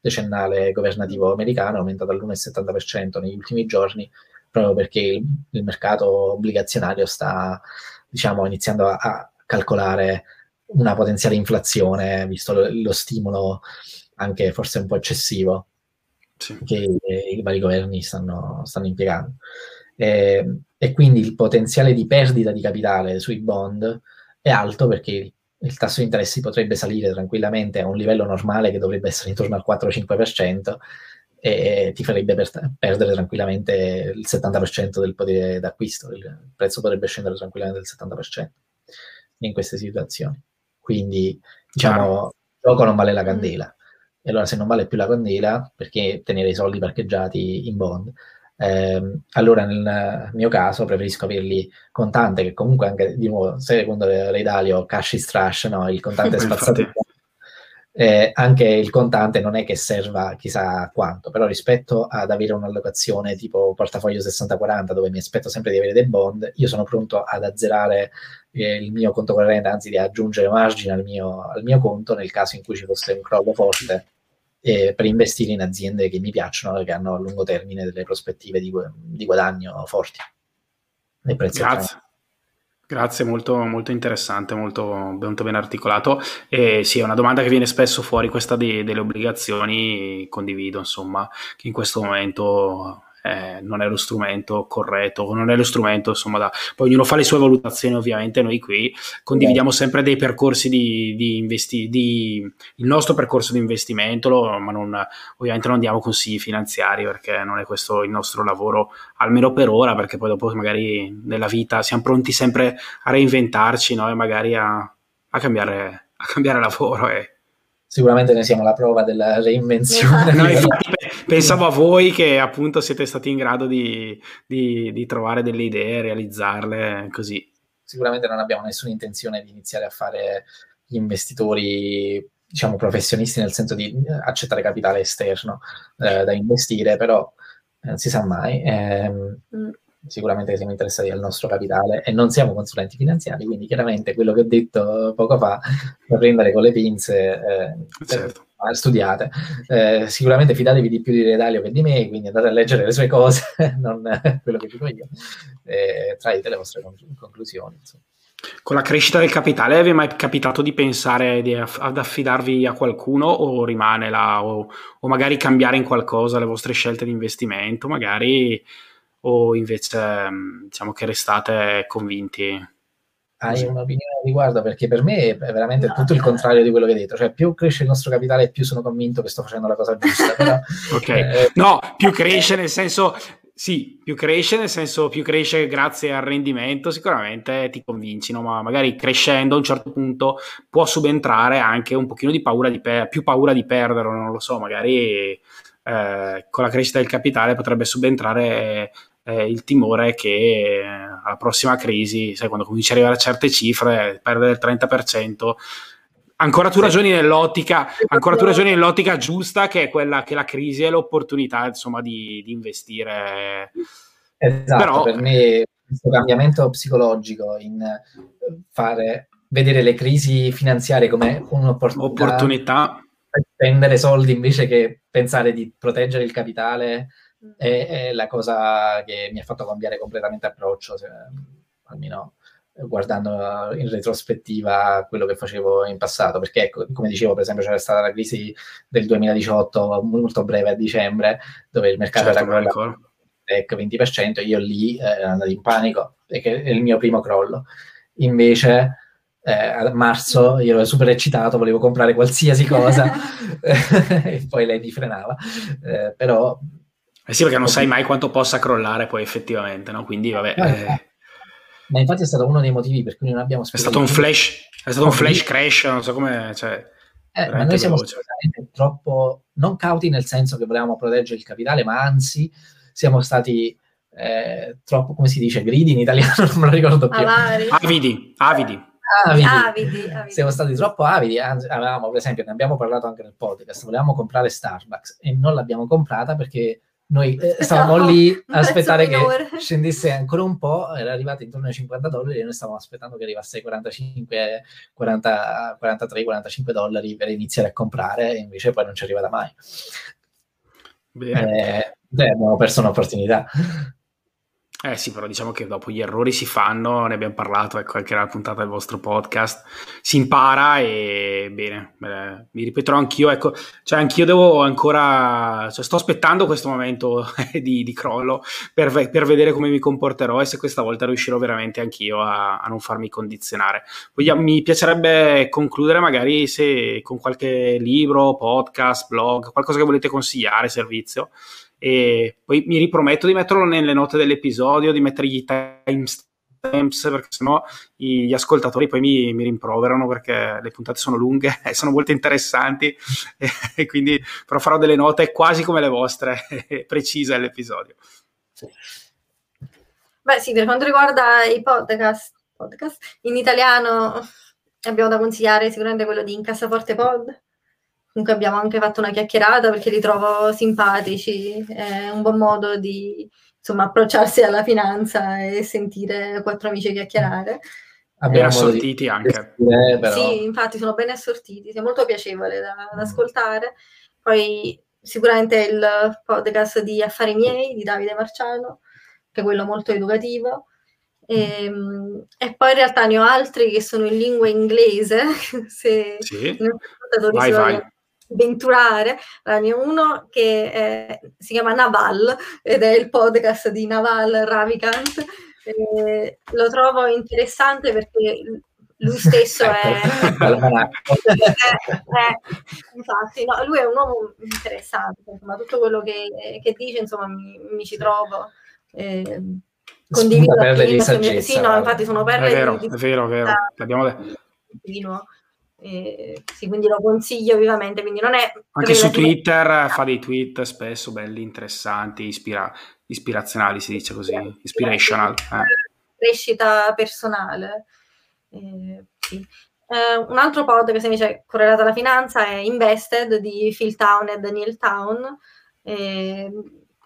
decennale governativo americano è aumentato all'1,70% negli ultimi giorni, proprio perché il, il mercato obbligazionario sta diciamo, iniziando a, a, calcolare una potenziale inflazione, visto lo, lo stimolo anche forse un po' eccessivo sì. che i, i vari governi stanno, stanno impiegando. Eh, e quindi il potenziale di perdita di capitale sui bond è alto perché il tasso di interessi potrebbe salire tranquillamente a un livello normale che dovrebbe essere intorno al 4-5% e ti farebbe per- perdere tranquillamente il 70% del potere d'acquisto, il prezzo potrebbe scendere tranquillamente del 70% in queste situazioni. Quindi, diciamo, il gioco non vale la candela. E allora se non vale più la candela, perché tenere i soldi parcheggiati in bond? Eh, allora nel mio caso preferisco averli contante, che comunque anche di nuovo, secondo Ray Dalio, cash is trash, no? il contante è spazzato. Eh, anche il contante non è che serva chissà quanto, però rispetto ad avere un'allocazione tipo portafoglio 60-40 dove mi aspetto sempre di avere dei bond, io sono pronto ad azzerare eh, il mio conto corrente, anzi di aggiungere margine al mio, al mio conto nel caso in cui ci fosse un crollo forte eh, per investire in aziende che mi piacciono e che hanno a lungo termine delle prospettive di, di guadagno forti. Grazie. Grazie, molto, molto interessante, molto, molto, ben articolato. E sì, è una domanda che viene spesso fuori, questa di, delle obbligazioni, condivido, insomma, che in questo momento eh, non è lo strumento corretto, non è lo strumento, insomma, da... poi ognuno fa le sue valutazioni, ovviamente noi qui condividiamo sempre dei percorsi di, di investi, di, il nostro percorso di investimento, ma non, ovviamente non diamo consigli finanziari perché non è questo il nostro lavoro, almeno per ora, perché poi dopo magari nella vita siamo pronti sempre a reinventarci no? e magari a, a, cambiare, a cambiare lavoro. E, sicuramente ne siamo la prova della reinvenzione. No, infatti, pensavo a voi che appunto siete stati in grado di, di, di, trovare delle idee, realizzarle così. Sicuramente non abbiamo nessuna intenzione di iniziare a fare gli investitori, diciamo, professionisti nel senso di accettare capitale esterno eh, da investire, però non eh, si sa mai. Eh, mm sicuramente siamo interessati al nostro capitale e non siamo consulenti finanziari, quindi chiaramente quello che ho detto poco fa da prendere con le pinze eh, certo. Studiate. Eh, sicuramente fidatevi di più di Redalio che di me, quindi andate a leggere le sue cose, non quello che dico io, e traete le vostre conclusioni. Insomma. Con la crescita del capitale vi è mai capitato di pensare di aff- ad affidarvi a qualcuno o rimane là o, o magari cambiare in qualcosa le vostre scelte di investimento? Magari o invece mm, diciamo che restate convinti? Hai un'opinione a riguardo? Perché per me è veramente no, tutto il contrario di quello che hai detto. Cioè, più cresce il nostro capitale, più sono convinto che sto facendo la cosa giusta. Però, ok, eh, no, più cresce nel senso sì, più cresce, nel senso più cresce grazie al rendimento, sicuramente ti convinci, no? ma magari crescendo a un certo punto può subentrare anche un pochino di paura di per- più paura di perderlo, non lo so, magari eh, con la crescita del capitale potrebbe subentrare eh, il timore che eh, alla prossima crisi, sai, quando cominci ad arrivare a certe cifre, perdere il 30%, ancora tu ragioni nell'ottica, ancora tu ragioni nell'ottica giusta che è quella che la crisi è l'opportunità, insomma, di, di investire. Esatto, Però, per me questo cambiamento psicologico in fare vedere le crisi finanziarie come un'opportunità opportunità. per spendere soldi invece che pensare di proteggere il capitale è, è, la cosa che mi ha fatto cambiare completamente approccio, se, almeno guardando in retrospettiva quello che facevo in passato, perché ecco, come dicevo, per esempio c'era stata la crisi del 2018 molto breve a dicembre, dove il mercato certo, era crollato tech 20%, io lì eh, ero andato in panico, perché è il mio primo crollo. Invece eh, a marzo io ero super eccitato, volevo comprare qualsiasi cosa e poi lei mi frenava. Eh, però... Eh sì, perché non sai mai quanto possa crollare poi effettivamente, no? Quindi vabbè... Eh, ma infatti è stato uno dei motivi per cui non abbiamo È stato un flash, è stato un flash crash, non so come... Cioè, eh, ma noi siamo stati troppo non cauti nel senso che volevamo proteggere il capitale, ma anzi siamo stati eh, troppo, come si dice, gridi in italiano, non me lo ricordo più. Avidi, avidi. Avidi. Avidi, avidi. Siamo stati troppo avidi, avevamo, per esempio, ne abbiamo parlato anche nel podcast, volevamo comprare Starbucks e non l'abbiamo comprata perché noi eh, stavamo no, lì a aspettare che scendesse ancora un po', era arrivato intorno ai 50 dollari e noi stavamo aspettando che arrivasse ai 45, 40, 43, 45 dollari per iniziare a comprare e invece poi non ci è arrivata mai. Bene. Eh, beh, abbiamo perso un'opportunità. Eh sì, però diciamo che dopo gli errori si fanno, ne abbiamo parlato, ecco, anche nella puntata del vostro podcast, si impara e bene, beh, mi ripeterò anch'io, ecco, cioè anch'io devo ancora, cioè sto aspettando questo momento di, di crollo per, per, vedere come mi comporterò e se questa volta riuscirò veramente anch'io a, a non farmi condizionare. Poi mi piacerebbe concludere magari se con qualche libro, podcast, blog, qualcosa che volete consigliare, servizio, e poi mi riprometto di metterlo nelle note dell'episodio, di mettere i timestamps perché sennò gli ascoltatori poi mi, mi, rimproverano perché le puntate sono lunghe e sono molto interessanti. E, e quindi però farò delle note quasi come le vostre, precise all'episodio. Beh sì, per quanto riguarda i podcast, podcast in italiano abbiamo da consigliare sicuramente quello di Incassaforte Pod Comunque abbiamo anche fatto una chiacchierata perché li trovo simpatici, è un buon modo di insomma approcciarsi alla finanza e sentire quattro amici chiacchierare. Abbiamo assortiti anche. Sì, infatti sono ben assortiti, è molto piacevole da, da ascoltare. Poi sicuramente il podcast di Affari miei di Davide Marciano, che è quello molto educativo. E, ehm, e, poi in realtà ne ho altri che sono in lingua inglese. Se sì. vai, vai ho uno che è, si chiama Naval ed è il podcast di Naval Ravikant. Eh, lo trovo interessante perché lui stesso è, è, è infatti no, lui è un uomo interessante insomma tutto quello che, che dice insomma mi, mi ci trovo eh, condivido perle di saggezza sì no infatti sono perle è vero, di, è vero, è vero. L'abbiamo detto eh, sì, quindi lo consiglio vivamente. Quindi non è Anche su Twitter fa dei tweet spesso belli, interessanti, ispira- ispirazionali, si dice così, inspirational. Eh. Crescita personale. Eh, sì. Eh, un altro podcast invece correlato alla finanza è Invested di Phil Town e Daniel Town. Eh,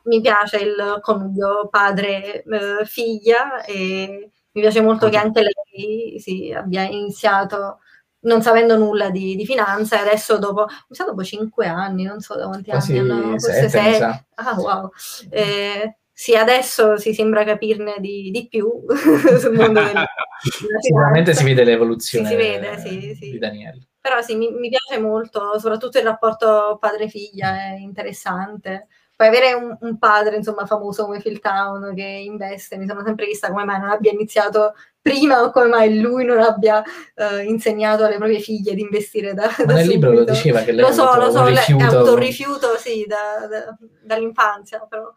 mi piace il connubio padre-figlia e mi piace molto che anche lei sì, abbia iniziato non sapendo nulla di, di, finanza e adesso dopo, mi sa dopo cinque anni, non so da quanti Quasi anni hanno, forse sei. Ah wow. Eh, sì, adesso si sembra capirne di, di più sul mondo del, Sicuramente si vede l'evoluzione sì, si vede, sì, sì. di Daniele. Però sì, mi, mi, piace molto, soprattutto il rapporto padre-figlia è interessante. Poi avere un, un, padre, insomma, famoso come Phil Town che investe, mi sono sempre vista come mai non abbia iniziato prima o come mai lui non abbia uh, insegnato alle proprie figlie di investire da, da nel libro lo diceva che lei lo so, lo so, rifiuto, ha avuto un rifiuto sì, da, da, dall'infanzia, però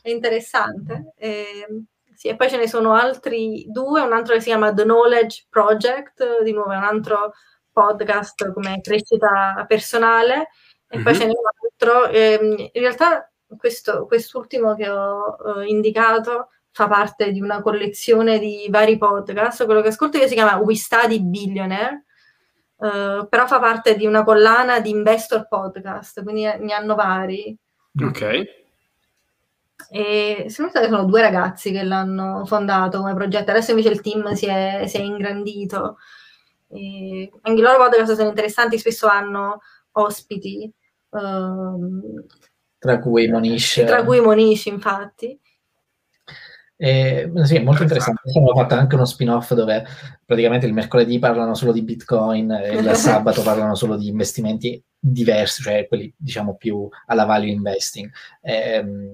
è interessante. E, sì, e poi ce ne sono altri due, un altro che si chiama The Knowledge Project, di nuovo è un altro podcast come crescita personale, e mm-hmm. poi ce n'è un altro, ehm, in realtà questo, quest'ultimo che ho uh, indicato fa parte di una collezione di vari podcast, quello che ascolto io si chiama We Study Billionaire, uh, però fa parte di una collana di investor podcast, quindi ne hanno vari. Ok. E secondo me sono due ragazzi che l'hanno fondato come progetto, adesso invece il team si è, si è ingrandito. E anche i loro podcast sono interessanti, spesso hanno ospiti. Um, tra cui Monish. Tra cui Monish, infatti. E, sì, è molto interessante. Hanno fatto anche uno spin-off dove praticamente il mercoledì parlano solo di Bitcoin e il sabato parlano solo di investimenti diversi, cioè quelli diciamo più alla value investing. E, ehm,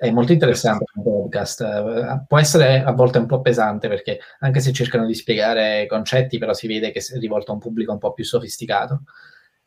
è molto interessante il podcast. Può essere a volte un po' pesante perché anche se cercano di spiegare concetti, però si vede che è rivolto a un pubblico un po' più sofisticato.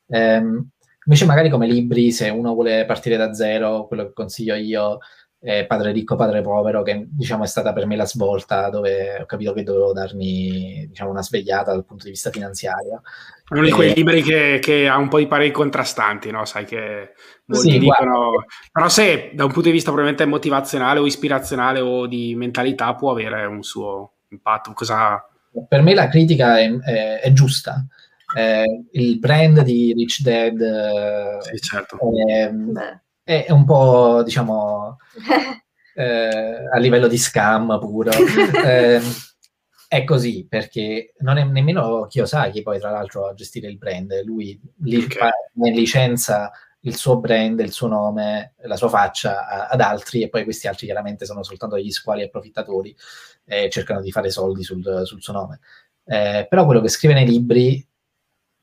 Ehm, invece, magari come libri, se uno vuole partire da zero, quello che consiglio io è Padre ricco, padre povero, che diciamo è stata per me la svolta dove ho capito che dovevo darmi diciamo, una svegliata dal punto di vista finanziario. Uno di quei libri che, che, ha un po' di pareri contrastanti, no? Sai che molti sì, dicono... Guarda. Però se da un punto di vista probabilmente motivazionale o ispirazionale o di mentalità può avere un suo impatto. Cosa... Per me la critica è, è, è giusta. Eh, il brand di Rich Dad sì, certo. è, è, un po', diciamo, eh, a livello di scam puro. eh, è così perché non è nemmeno Kiyosaki poi tra l'altro a gestire il brand, lui li okay. licenza il suo brand, il suo nome, la sua faccia a, ad altri e poi questi altri chiaramente sono soltanto degli squali approfittatori e cercano di fare soldi sul, sul suo nome. Eh, però quello che scrive nei libri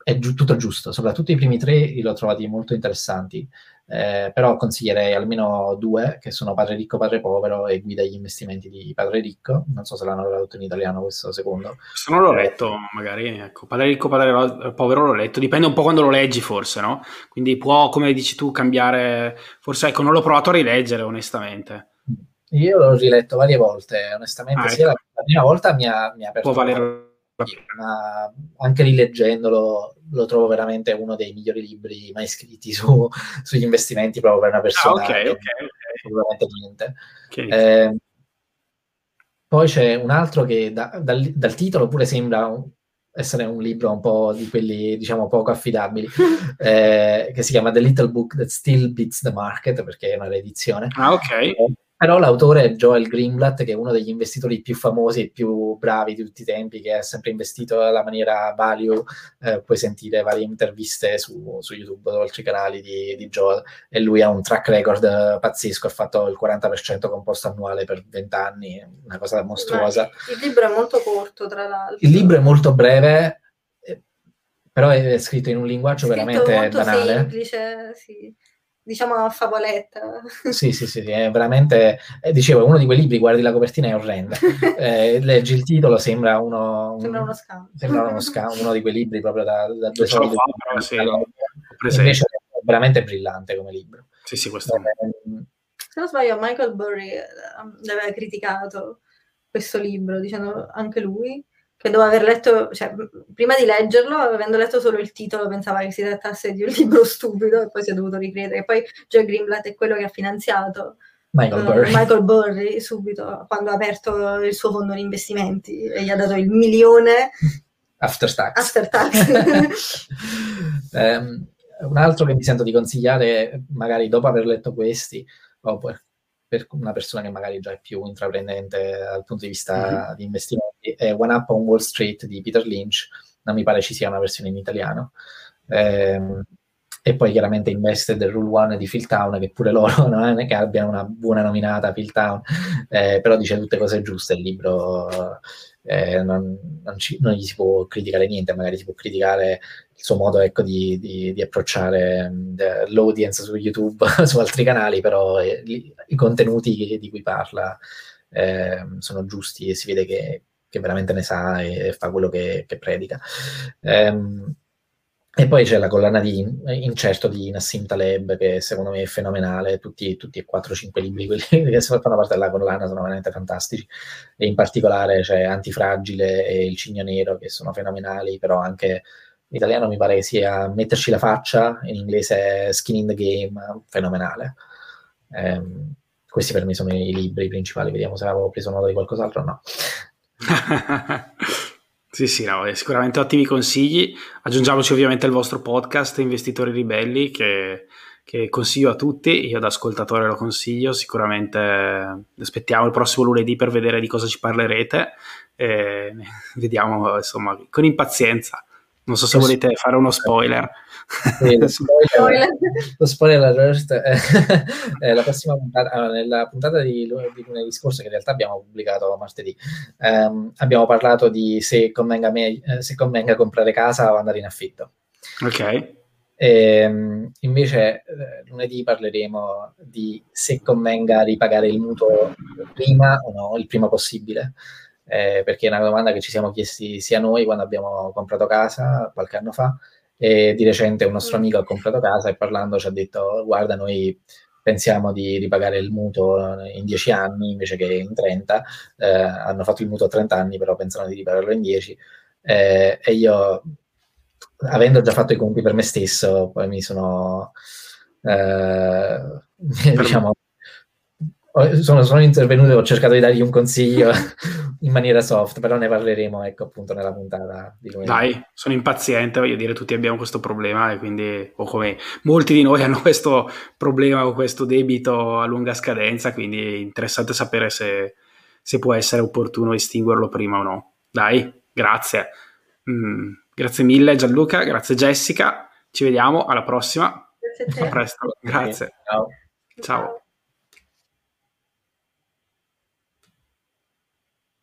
è gi- tutto giusto, soprattutto i primi tre li ho trovati molto interessanti eh, però consiglierei almeno due, che sono Padre Ricco, Padre Povero e Guida agli investimenti di Padre Ricco. Non so se l'hanno tradotto in italiano questo secondo. Questo non l'ho letto, magari. Ecco, Padre Ricco, Padre Povero l'ho letto. Dipende un po' quando lo leggi, forse, no? Quindi può, come dici tu, cambiare. Forse, ecco, non l'ho provato a rileggere, onestamente. Io l'ho riletto varie volte, onestamente. Ah, ecco. la, la, prima volta mi ha, mi ha aperto... Può valere anche rileggendolo lo trovo veramente uno dei migliori libri mai scritti su, sugli investimenti proprio per una persona ah, okay, che okay, assolutamente niente. Okay. Eh, poi c'è un altro che da, dal, dal, titolo pure sembra un, essere un libro un po' di quelli diciamo poco affidabili eh, che si chiama The Little Book That Still Beats the Market perché è una riedizione ah ok eh, però l'autore è Joel Greenblatt, che è uno degli investitori più famosi e più bravi di tutti i tempi, che ha sempre investito alla maniera value. Eh, puoi sentire varie interviste su, su YouTube o altri canali di, di, Joel. E lui ha un track record pazzesco, ha fatto il 40% composto annuale per 20 anni, una cosa mostruosa. il libro è molto corto, tra l'altro. Il libro è molto breve, eh, però è scritto in un linguaggio veramente banale. semplice, sì diciamo a favoletta. Sì, sì, sì, è veramente, eh, dicevo, uno di quei libri, guardi la copertina è orrenda, eh, leggi il titolo, sembra uno... Un, sembra uno scam. Sembra uno scam, uno di quei libri proprio da, da due soldi. Fa, sì, invece è veramente brillante come libro. Sì, sì, questo eh, Se non sbaglio, Michael Burry eh, l'aveva criticato questo libro, dicendo anche lui che dopo aver letto, cioè, prima di leggerlo, avendo letto solo il titolo, pensava che si trattasse di un libro stupido e poi si è dovuto ricredere. E poi Joe Greenblatt è quello che ha finanziato Michael Burry. Uh, Michael Burry subito quando ha aperto il suo fondo di investimenti e gli ha dato il milione after tax. After tax. um, un altro che mi sento di consigliare, magari dopo aver letto questi, o per una persona che magari già è più intraprendente dal punto di vista mm-hmm. di investimenti, è One Up on Wall Street di Peter Lynch, non mi pare ci sia una versione in italiano. Eh, e poi chiaramente Invested Rule One di Phil Town, che pure loro non è che abbiano una buona nominata Phil Town, eh, però dice tutte cose giuste, il libro eh, non, non, ci, non, gli si può criticare niente, magari si può criticare il suo modo ecco, di, di, di, approcciare mm, l'audience su YouTube, su altri canali, però eh, i contenuti di cui parla eh, sono giusti e si vede che, che, veramente ne sa e fa quello che, che predica. Um, e poi c'è la collana di incerto di Nassim Taleb, che secondo me è fenomenale. Tutti, tutti e 4-5 libri quelli che fanno parte della collana sono veramente fantastici. E in particolare c'è Antifragile e Il Cigno Nero, che sono fenomenali, però anche in italiano mi pare che sia Metterci la faccia, in inglese Skin in the Game, fenomenale. Eh, questi per me sono i libri principali. Vediamo se avevo preso nota di qualcos'altro o no. Sì, sì, no, sicuramente ottimi consigli. Aggiungiamoci ovviamente il vostro podcast Investitori Ribelli che, che, consiglio a tutti, io da ascoltatore lo consiglio, sicuramente aspettiamo il prossimo lunedì per vedere di cosa ci parlerete e vediamo insomma con impazienza. Non so se volete fare uno spoiler. Sì, lo spoiler, lo spoiler alert è la prossima puntata, allora, nella puntata di, di lunedì scorso, che in realtà abbiamo pubblicato martedì, ehm, abbiamo parlato di se convenga, me, eh, se convenga comprare casa o andare in affitto. Ok. E, ehm, invece eh, lunedì parleremo di se convenga ripagare il mutuo prima o no, il prima possibile eh, perché è una domanda che ci siamo chiesti sia noi quando abbiamo comprato casa qualche anno fa e di recente un nostro amico ha comprato casa e parlando ci ha detto guarda noi pensiamo di ripagare il mutuo in 10 anni invece che in 30, eh, hanno fatto il mutuo a 30 anni però pensano di ripagarlo in 10 eh, e io avendo già fatto i conti per me stesso poi mi sono eh, diciamo sono, sono intervenuto e ho cercato di dargli un consiglio in maniera soft, però ne parleremo ecco appunto nella puntata di lunedì. Dai, sono impaziente, voglio dire, tutti abbiamo questo problema e quindi, o come molti di noi hanno questo problema o questo debito a lunga scadenza, quindi è interessante sapere se, se può essere opportuno estinguerlo prima o no. Dai, grazie. Mm, grazie mille Gianluca, grazie Jessica, ci vediamo alla prossima. Grazie a te. A presto, grazie. Ciao. Ciao.